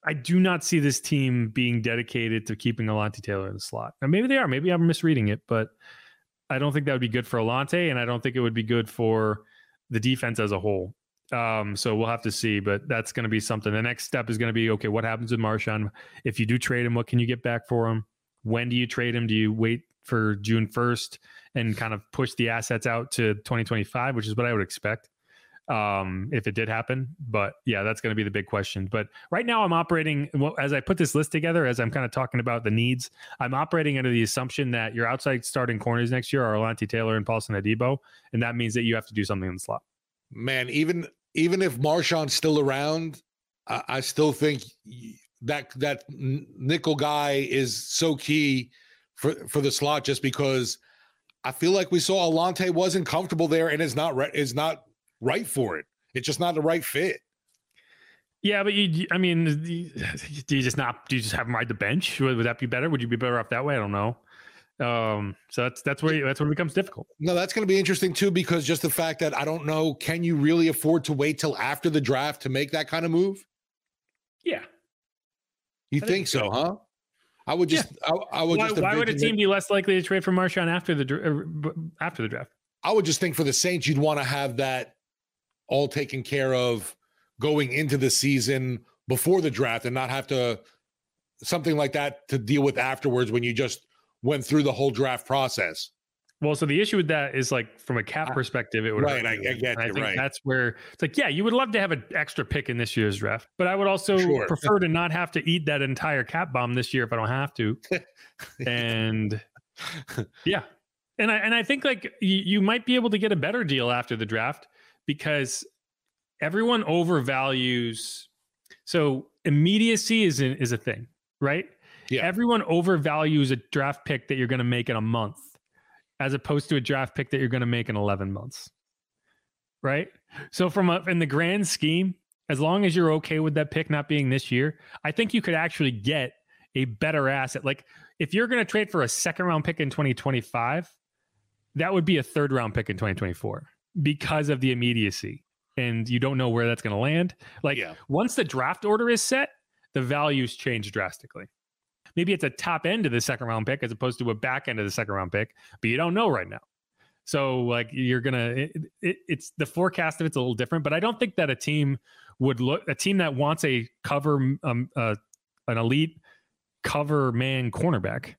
I do not see this team being dedicated to keeping Alontae Taylor in the slot. And maybe they are, maybe I'm misreading it, but I don't think that would be good for Alontae, and I don't think it would be good for the defense as a whole. Um, so we'll have to see, but that's going to be something. The next step is going to be okay. What happens with Marshawn? If you do trade him, what can you get back for him? When do you trade him? Do you wait for June 1st and kind of push the assets out to 2025, which is what I would expect um, if it did happen. But yeah, that's going to be the big question. But right now, I'm operating well, as I put this list together, as I'm kind of talking about the needs. I'm operating under the assumption that your outside starting corners next year are Alontae Taylor and Paulson Adebo, and that means that you have to do something in the slot. Man, even even if Marshawn's still around, I, I still think that that nickel guy is so key for for the slot just because I feel like we saw Alontae wasn't comfortable there and is not re- is not right for it. It's just not the right fit. Yeah, but you, I mean, do you just not? Do you just have him ride the bench? Would, would that be better? Would you be better off that way? I don't know. Um, so that's that's where that's where it becomes difficult. No, that's going to be interesting too because just the fact that I don't know, can you really afford to wait till after the draft to make that kind of move? Yeah, you think, think so, huh? I would just, yeah. I, I, would why, just. Why would a team be less likely to trade for Marshawn after the uh, after the draft? I would just think for the Saints, you'd want to have that all taken care of going into the season before the draft, and not have to something like that to deal with afterwards when you just went through the whole draft process. Well, so the issue with that is like from a cap ah, perspective, it would right. I, I, get I think right. That's where it's like, yeah, you would love to have an extra pick in this year's draft, but I would also sure. prefer to not have to eat that entire cap bomb this year if I don't have to. and yeah, and I and I think like you, you might be able to get a better deal after the draft because everyone overvalues. So immediacy is an, is a thing, right? Yeah. Everyone overvalues a draft pick that you're going to make in a month as opposed to a draft pick that you're going to make in 11 months. Right? So from a, in the grand scheme, as long as you're okay with that pick not being this year, I think you could actually get a better asset. Like if you're going to trade for a second round pick in 2025, that would be a third round pick in 2024 because of the immediacy and you don't know where that's going to land. Like yeah. once the draft order is set, the values change drastically maybe it's a top end of the second round pick as opposed to a back end of the second round pick, but you don't know right now. So like you're gonna, it, it, it's the forecast of it's a little different, but I don't think that a team would look a team that wants a cover um, uh, an elite cover man cornerback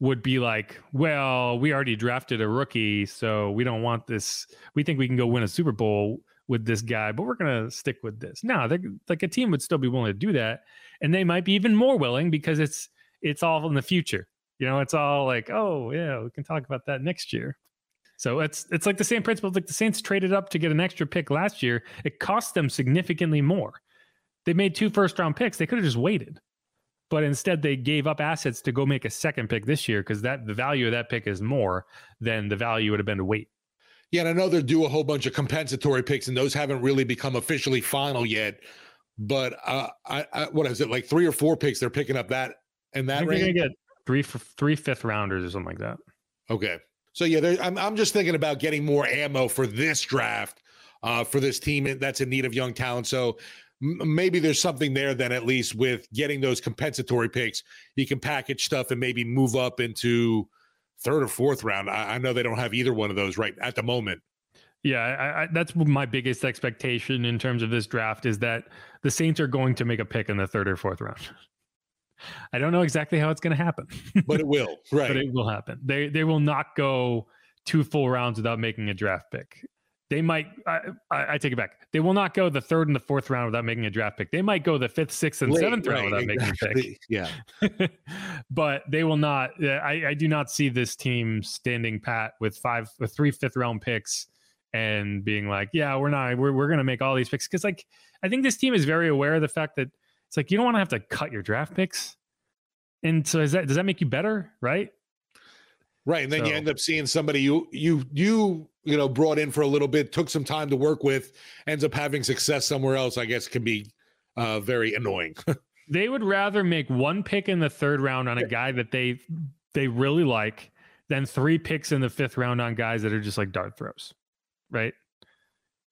would be like, well, we already drafted a rookie, so we don't want this. We think we can go win a Super Bowl with this guy, but we're gonna stick with this. No, like a team would still be willing to do that, and they might be even more willing because it's it's all in the future. You know, it's all like, oh yeah, we can talk about that next year. So it's it's like the same principle. Like the Saints traded up to get an extra pick last year. It cost them significantly more. They made two first round picks. They could have just waited but instead they gave up assets to go make a second pick this year because that the value of that pick is more than the value would have been to wait. Yeah, and I know they're due a whole bunch of compensatory picks, and those haven't really become officially final yet. But uh, I, I, what is it like three or four picks? They're picking up that and that range. They're gonna get three three fifth rounders or something like that. Okay, so yeah, I'm I'm just thinking about getting more ammo for this draft uh, for this team that's in need of young talent. So maybe there's something there then at least with getting those compensatory picks you can package stuff and maybe move up into third or fourth round. I, I know they don't have either one of those right at the moment. Yeah I, I, that's my biggest expectation in terms of this draft is that the saints are going to make a pick in the third or fourth round. I don't know exactly how it's going to happen. But it will right. But it will happen. They they will not go two full rounds without making a draft pick they might. I, I, take it back. They will not go the third and the fourth round without making a draft pick. They might go the fifth, sixth, and Late, seventh round without exactly. making a pick. Yeah, but they will not. I, I do not see this team standing pat with five, with three fifth round picks and being like, yeah, we're not. We're we're gonna make all these picks because like I think this team is very aware of the fact that it's like you don't want to have to cut your draft picks. And so is that does that make you better, right? Right, and then so, you end up seeing somebody you you you you know brought in for a little bit, took some time to work with, ends up having success somewhere else. I guess can be uh, very annoying. they would rather make one pick in the third round on a guy that they they really like than three picks in the fifth round on guys that are just like dart throws, right?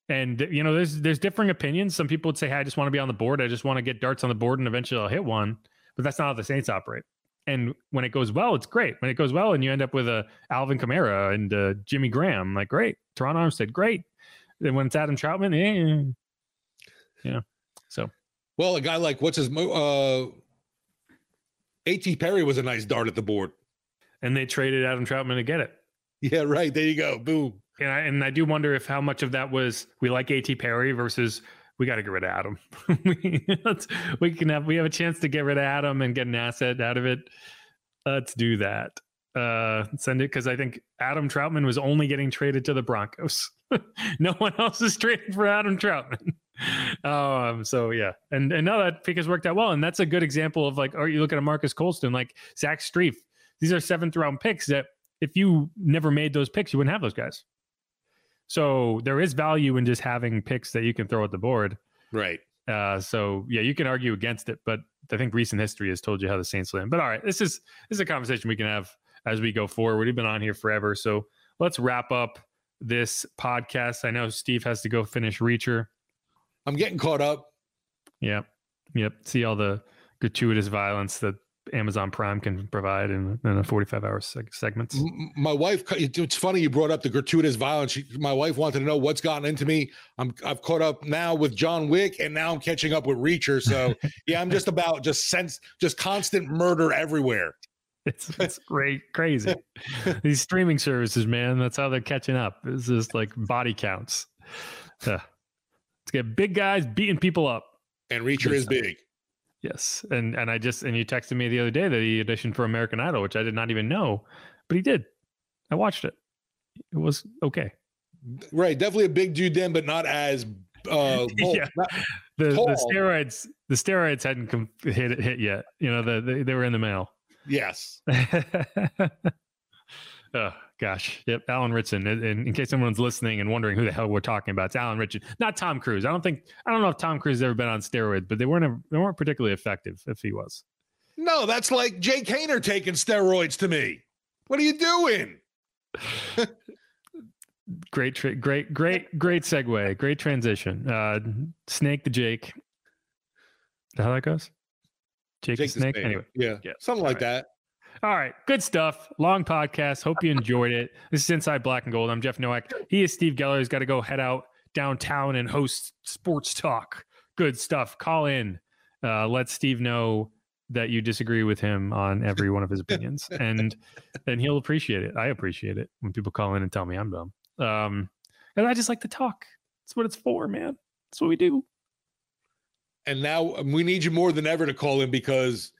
And you know, there's there's differing opinions. Some people would say, "Hey, I just want to be on the board. I just want to get darts on the board, and eventually I'll hit one." But that's not how the Saints operate. And when it goes well, it's great. When it goes well, and you end up with a Alvin Kamara and uh, Jimmy Graham, like great. Terron Armstead, great. Then when it's Adam Trautman, eh, yeah. So, well, a guy like what's his uh, A.T. Perry was a nice dart at the board, and they traded Adam Trautman to get it. Yeah, right. There you go. Boom. And I, and I do wonder if how much of that was we like A.T. Perry versus we got to get rid of Adam. we, we can have we have a chance to get rid of Adam and get an asset out of it. Let's do that. Uh, send it because I think Adam Trautman was only getting traded to the Broncos. no one else is trading for Adam Trautman. um, so yeah, and and now that pick has worked out well, and that's a good example of like, are you look at a Marques Colston, like Zach Strief? These are seventh round picks that if you never made those picks, you wouldn't have those guys. So there is value in just having picks that you can throw at the board. Right. Uh, so yeah, you can argue against it, but I think recent history has told you how the Saints land. But all right, this is this is a conversation we can have as we go forward. We've been on here forever, so let's wrap up this podcast. I know Steve has to go finish Reacher. I'm getting caught up. Yep, yep. See all the gratuitous violence that Amazon Prime can provide in, in a 45 hour seg- segments. My wife, it's funny you brought up the gratuitous violence. She, my wife wanted to know what's gotten into me. I'm I've caught up now with John Wick, and now I'm catching up with Reacher. So yeah, I'm just about just sense just constant murder everywhere. It's it's great, crazy. These streaming services, man, that's how they're catching up. It's just like body counts. Uh, let's get big guys beating people up. And Reacher is big. Yes, and and I just and you texted me the other day that he auditioned for American Idol, which I did not even know, but he did. I watched it. It was okay. Right, definitely a big dude then, but not as uh yeah. Not the, the steroids the steroids hadn't com- hit hit yet. You know, the, the they were in the mail. Yes. oh gosh, yep. Alan Ritchson. In, in case someone's listening and wondering who the hell we're talking about, it's Alan Ritchson, not Tom Cruise. I don't think I don't know if Tom Cruise has ever been on steroids, but they weren't they weren't particularly effective if he was. No, that's like Jake Haener taking steroids to me. What are you doing? great, tra- great, great, great segue. Great transition. Uh, snake the Jake. Is that how that goes? Jake, Jake the snake. snake. Anyway, yeah, yeah. something All like right. that. All right, good stuff. Long podcast. Hope you enjoyed it. This is Inside Black and Gold. I'm Jeff Nowak. He is Steve Geller. He's got to go head out downtown and host sports talk. Good stuff. Call in. Uh, let Steve know that you disagree with him on every one of his opinions, and and he'll appreciate it. I appreciate it when people call in and tell me I'm dumb. Um, and I just like to talk. That's what it's for, man. That's what we do. And now um, we need you more than ever to call in because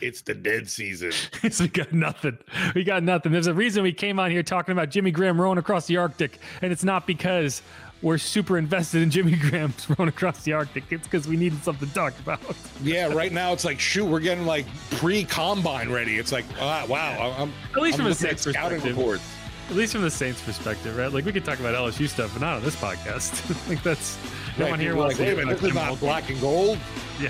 it's the dead season. we got nothing. We got nothing. There's a reason we came on here talking about Jimmy Graham rowing across the Arctic, and it's not because we're super invested in Jimmy Graham's rowing across the Arctic. It's because we needed something to talk about. Yeah, right now it's like shoot, we're getting like pre-combine ready. It's like ah, wow, I'm at least I'm from a Saints perspective. reports. At least from the Saints' perspective, right? Like we could talk about LSU stuff, but not on this podcast. like that's no Right, one here wants like, to wait a minute, about this is not black and gold. Yeah.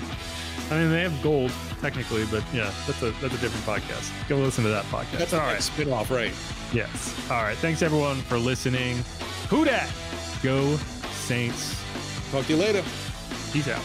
I mean, they have gold technically, but yeah, that's a that's a different podcast. Go listen to that podcast. That's All right. spin-off, right? Yes. All right. Thanks everyone for listening. Who dat? Go Saints. Talk to you later. Peace out.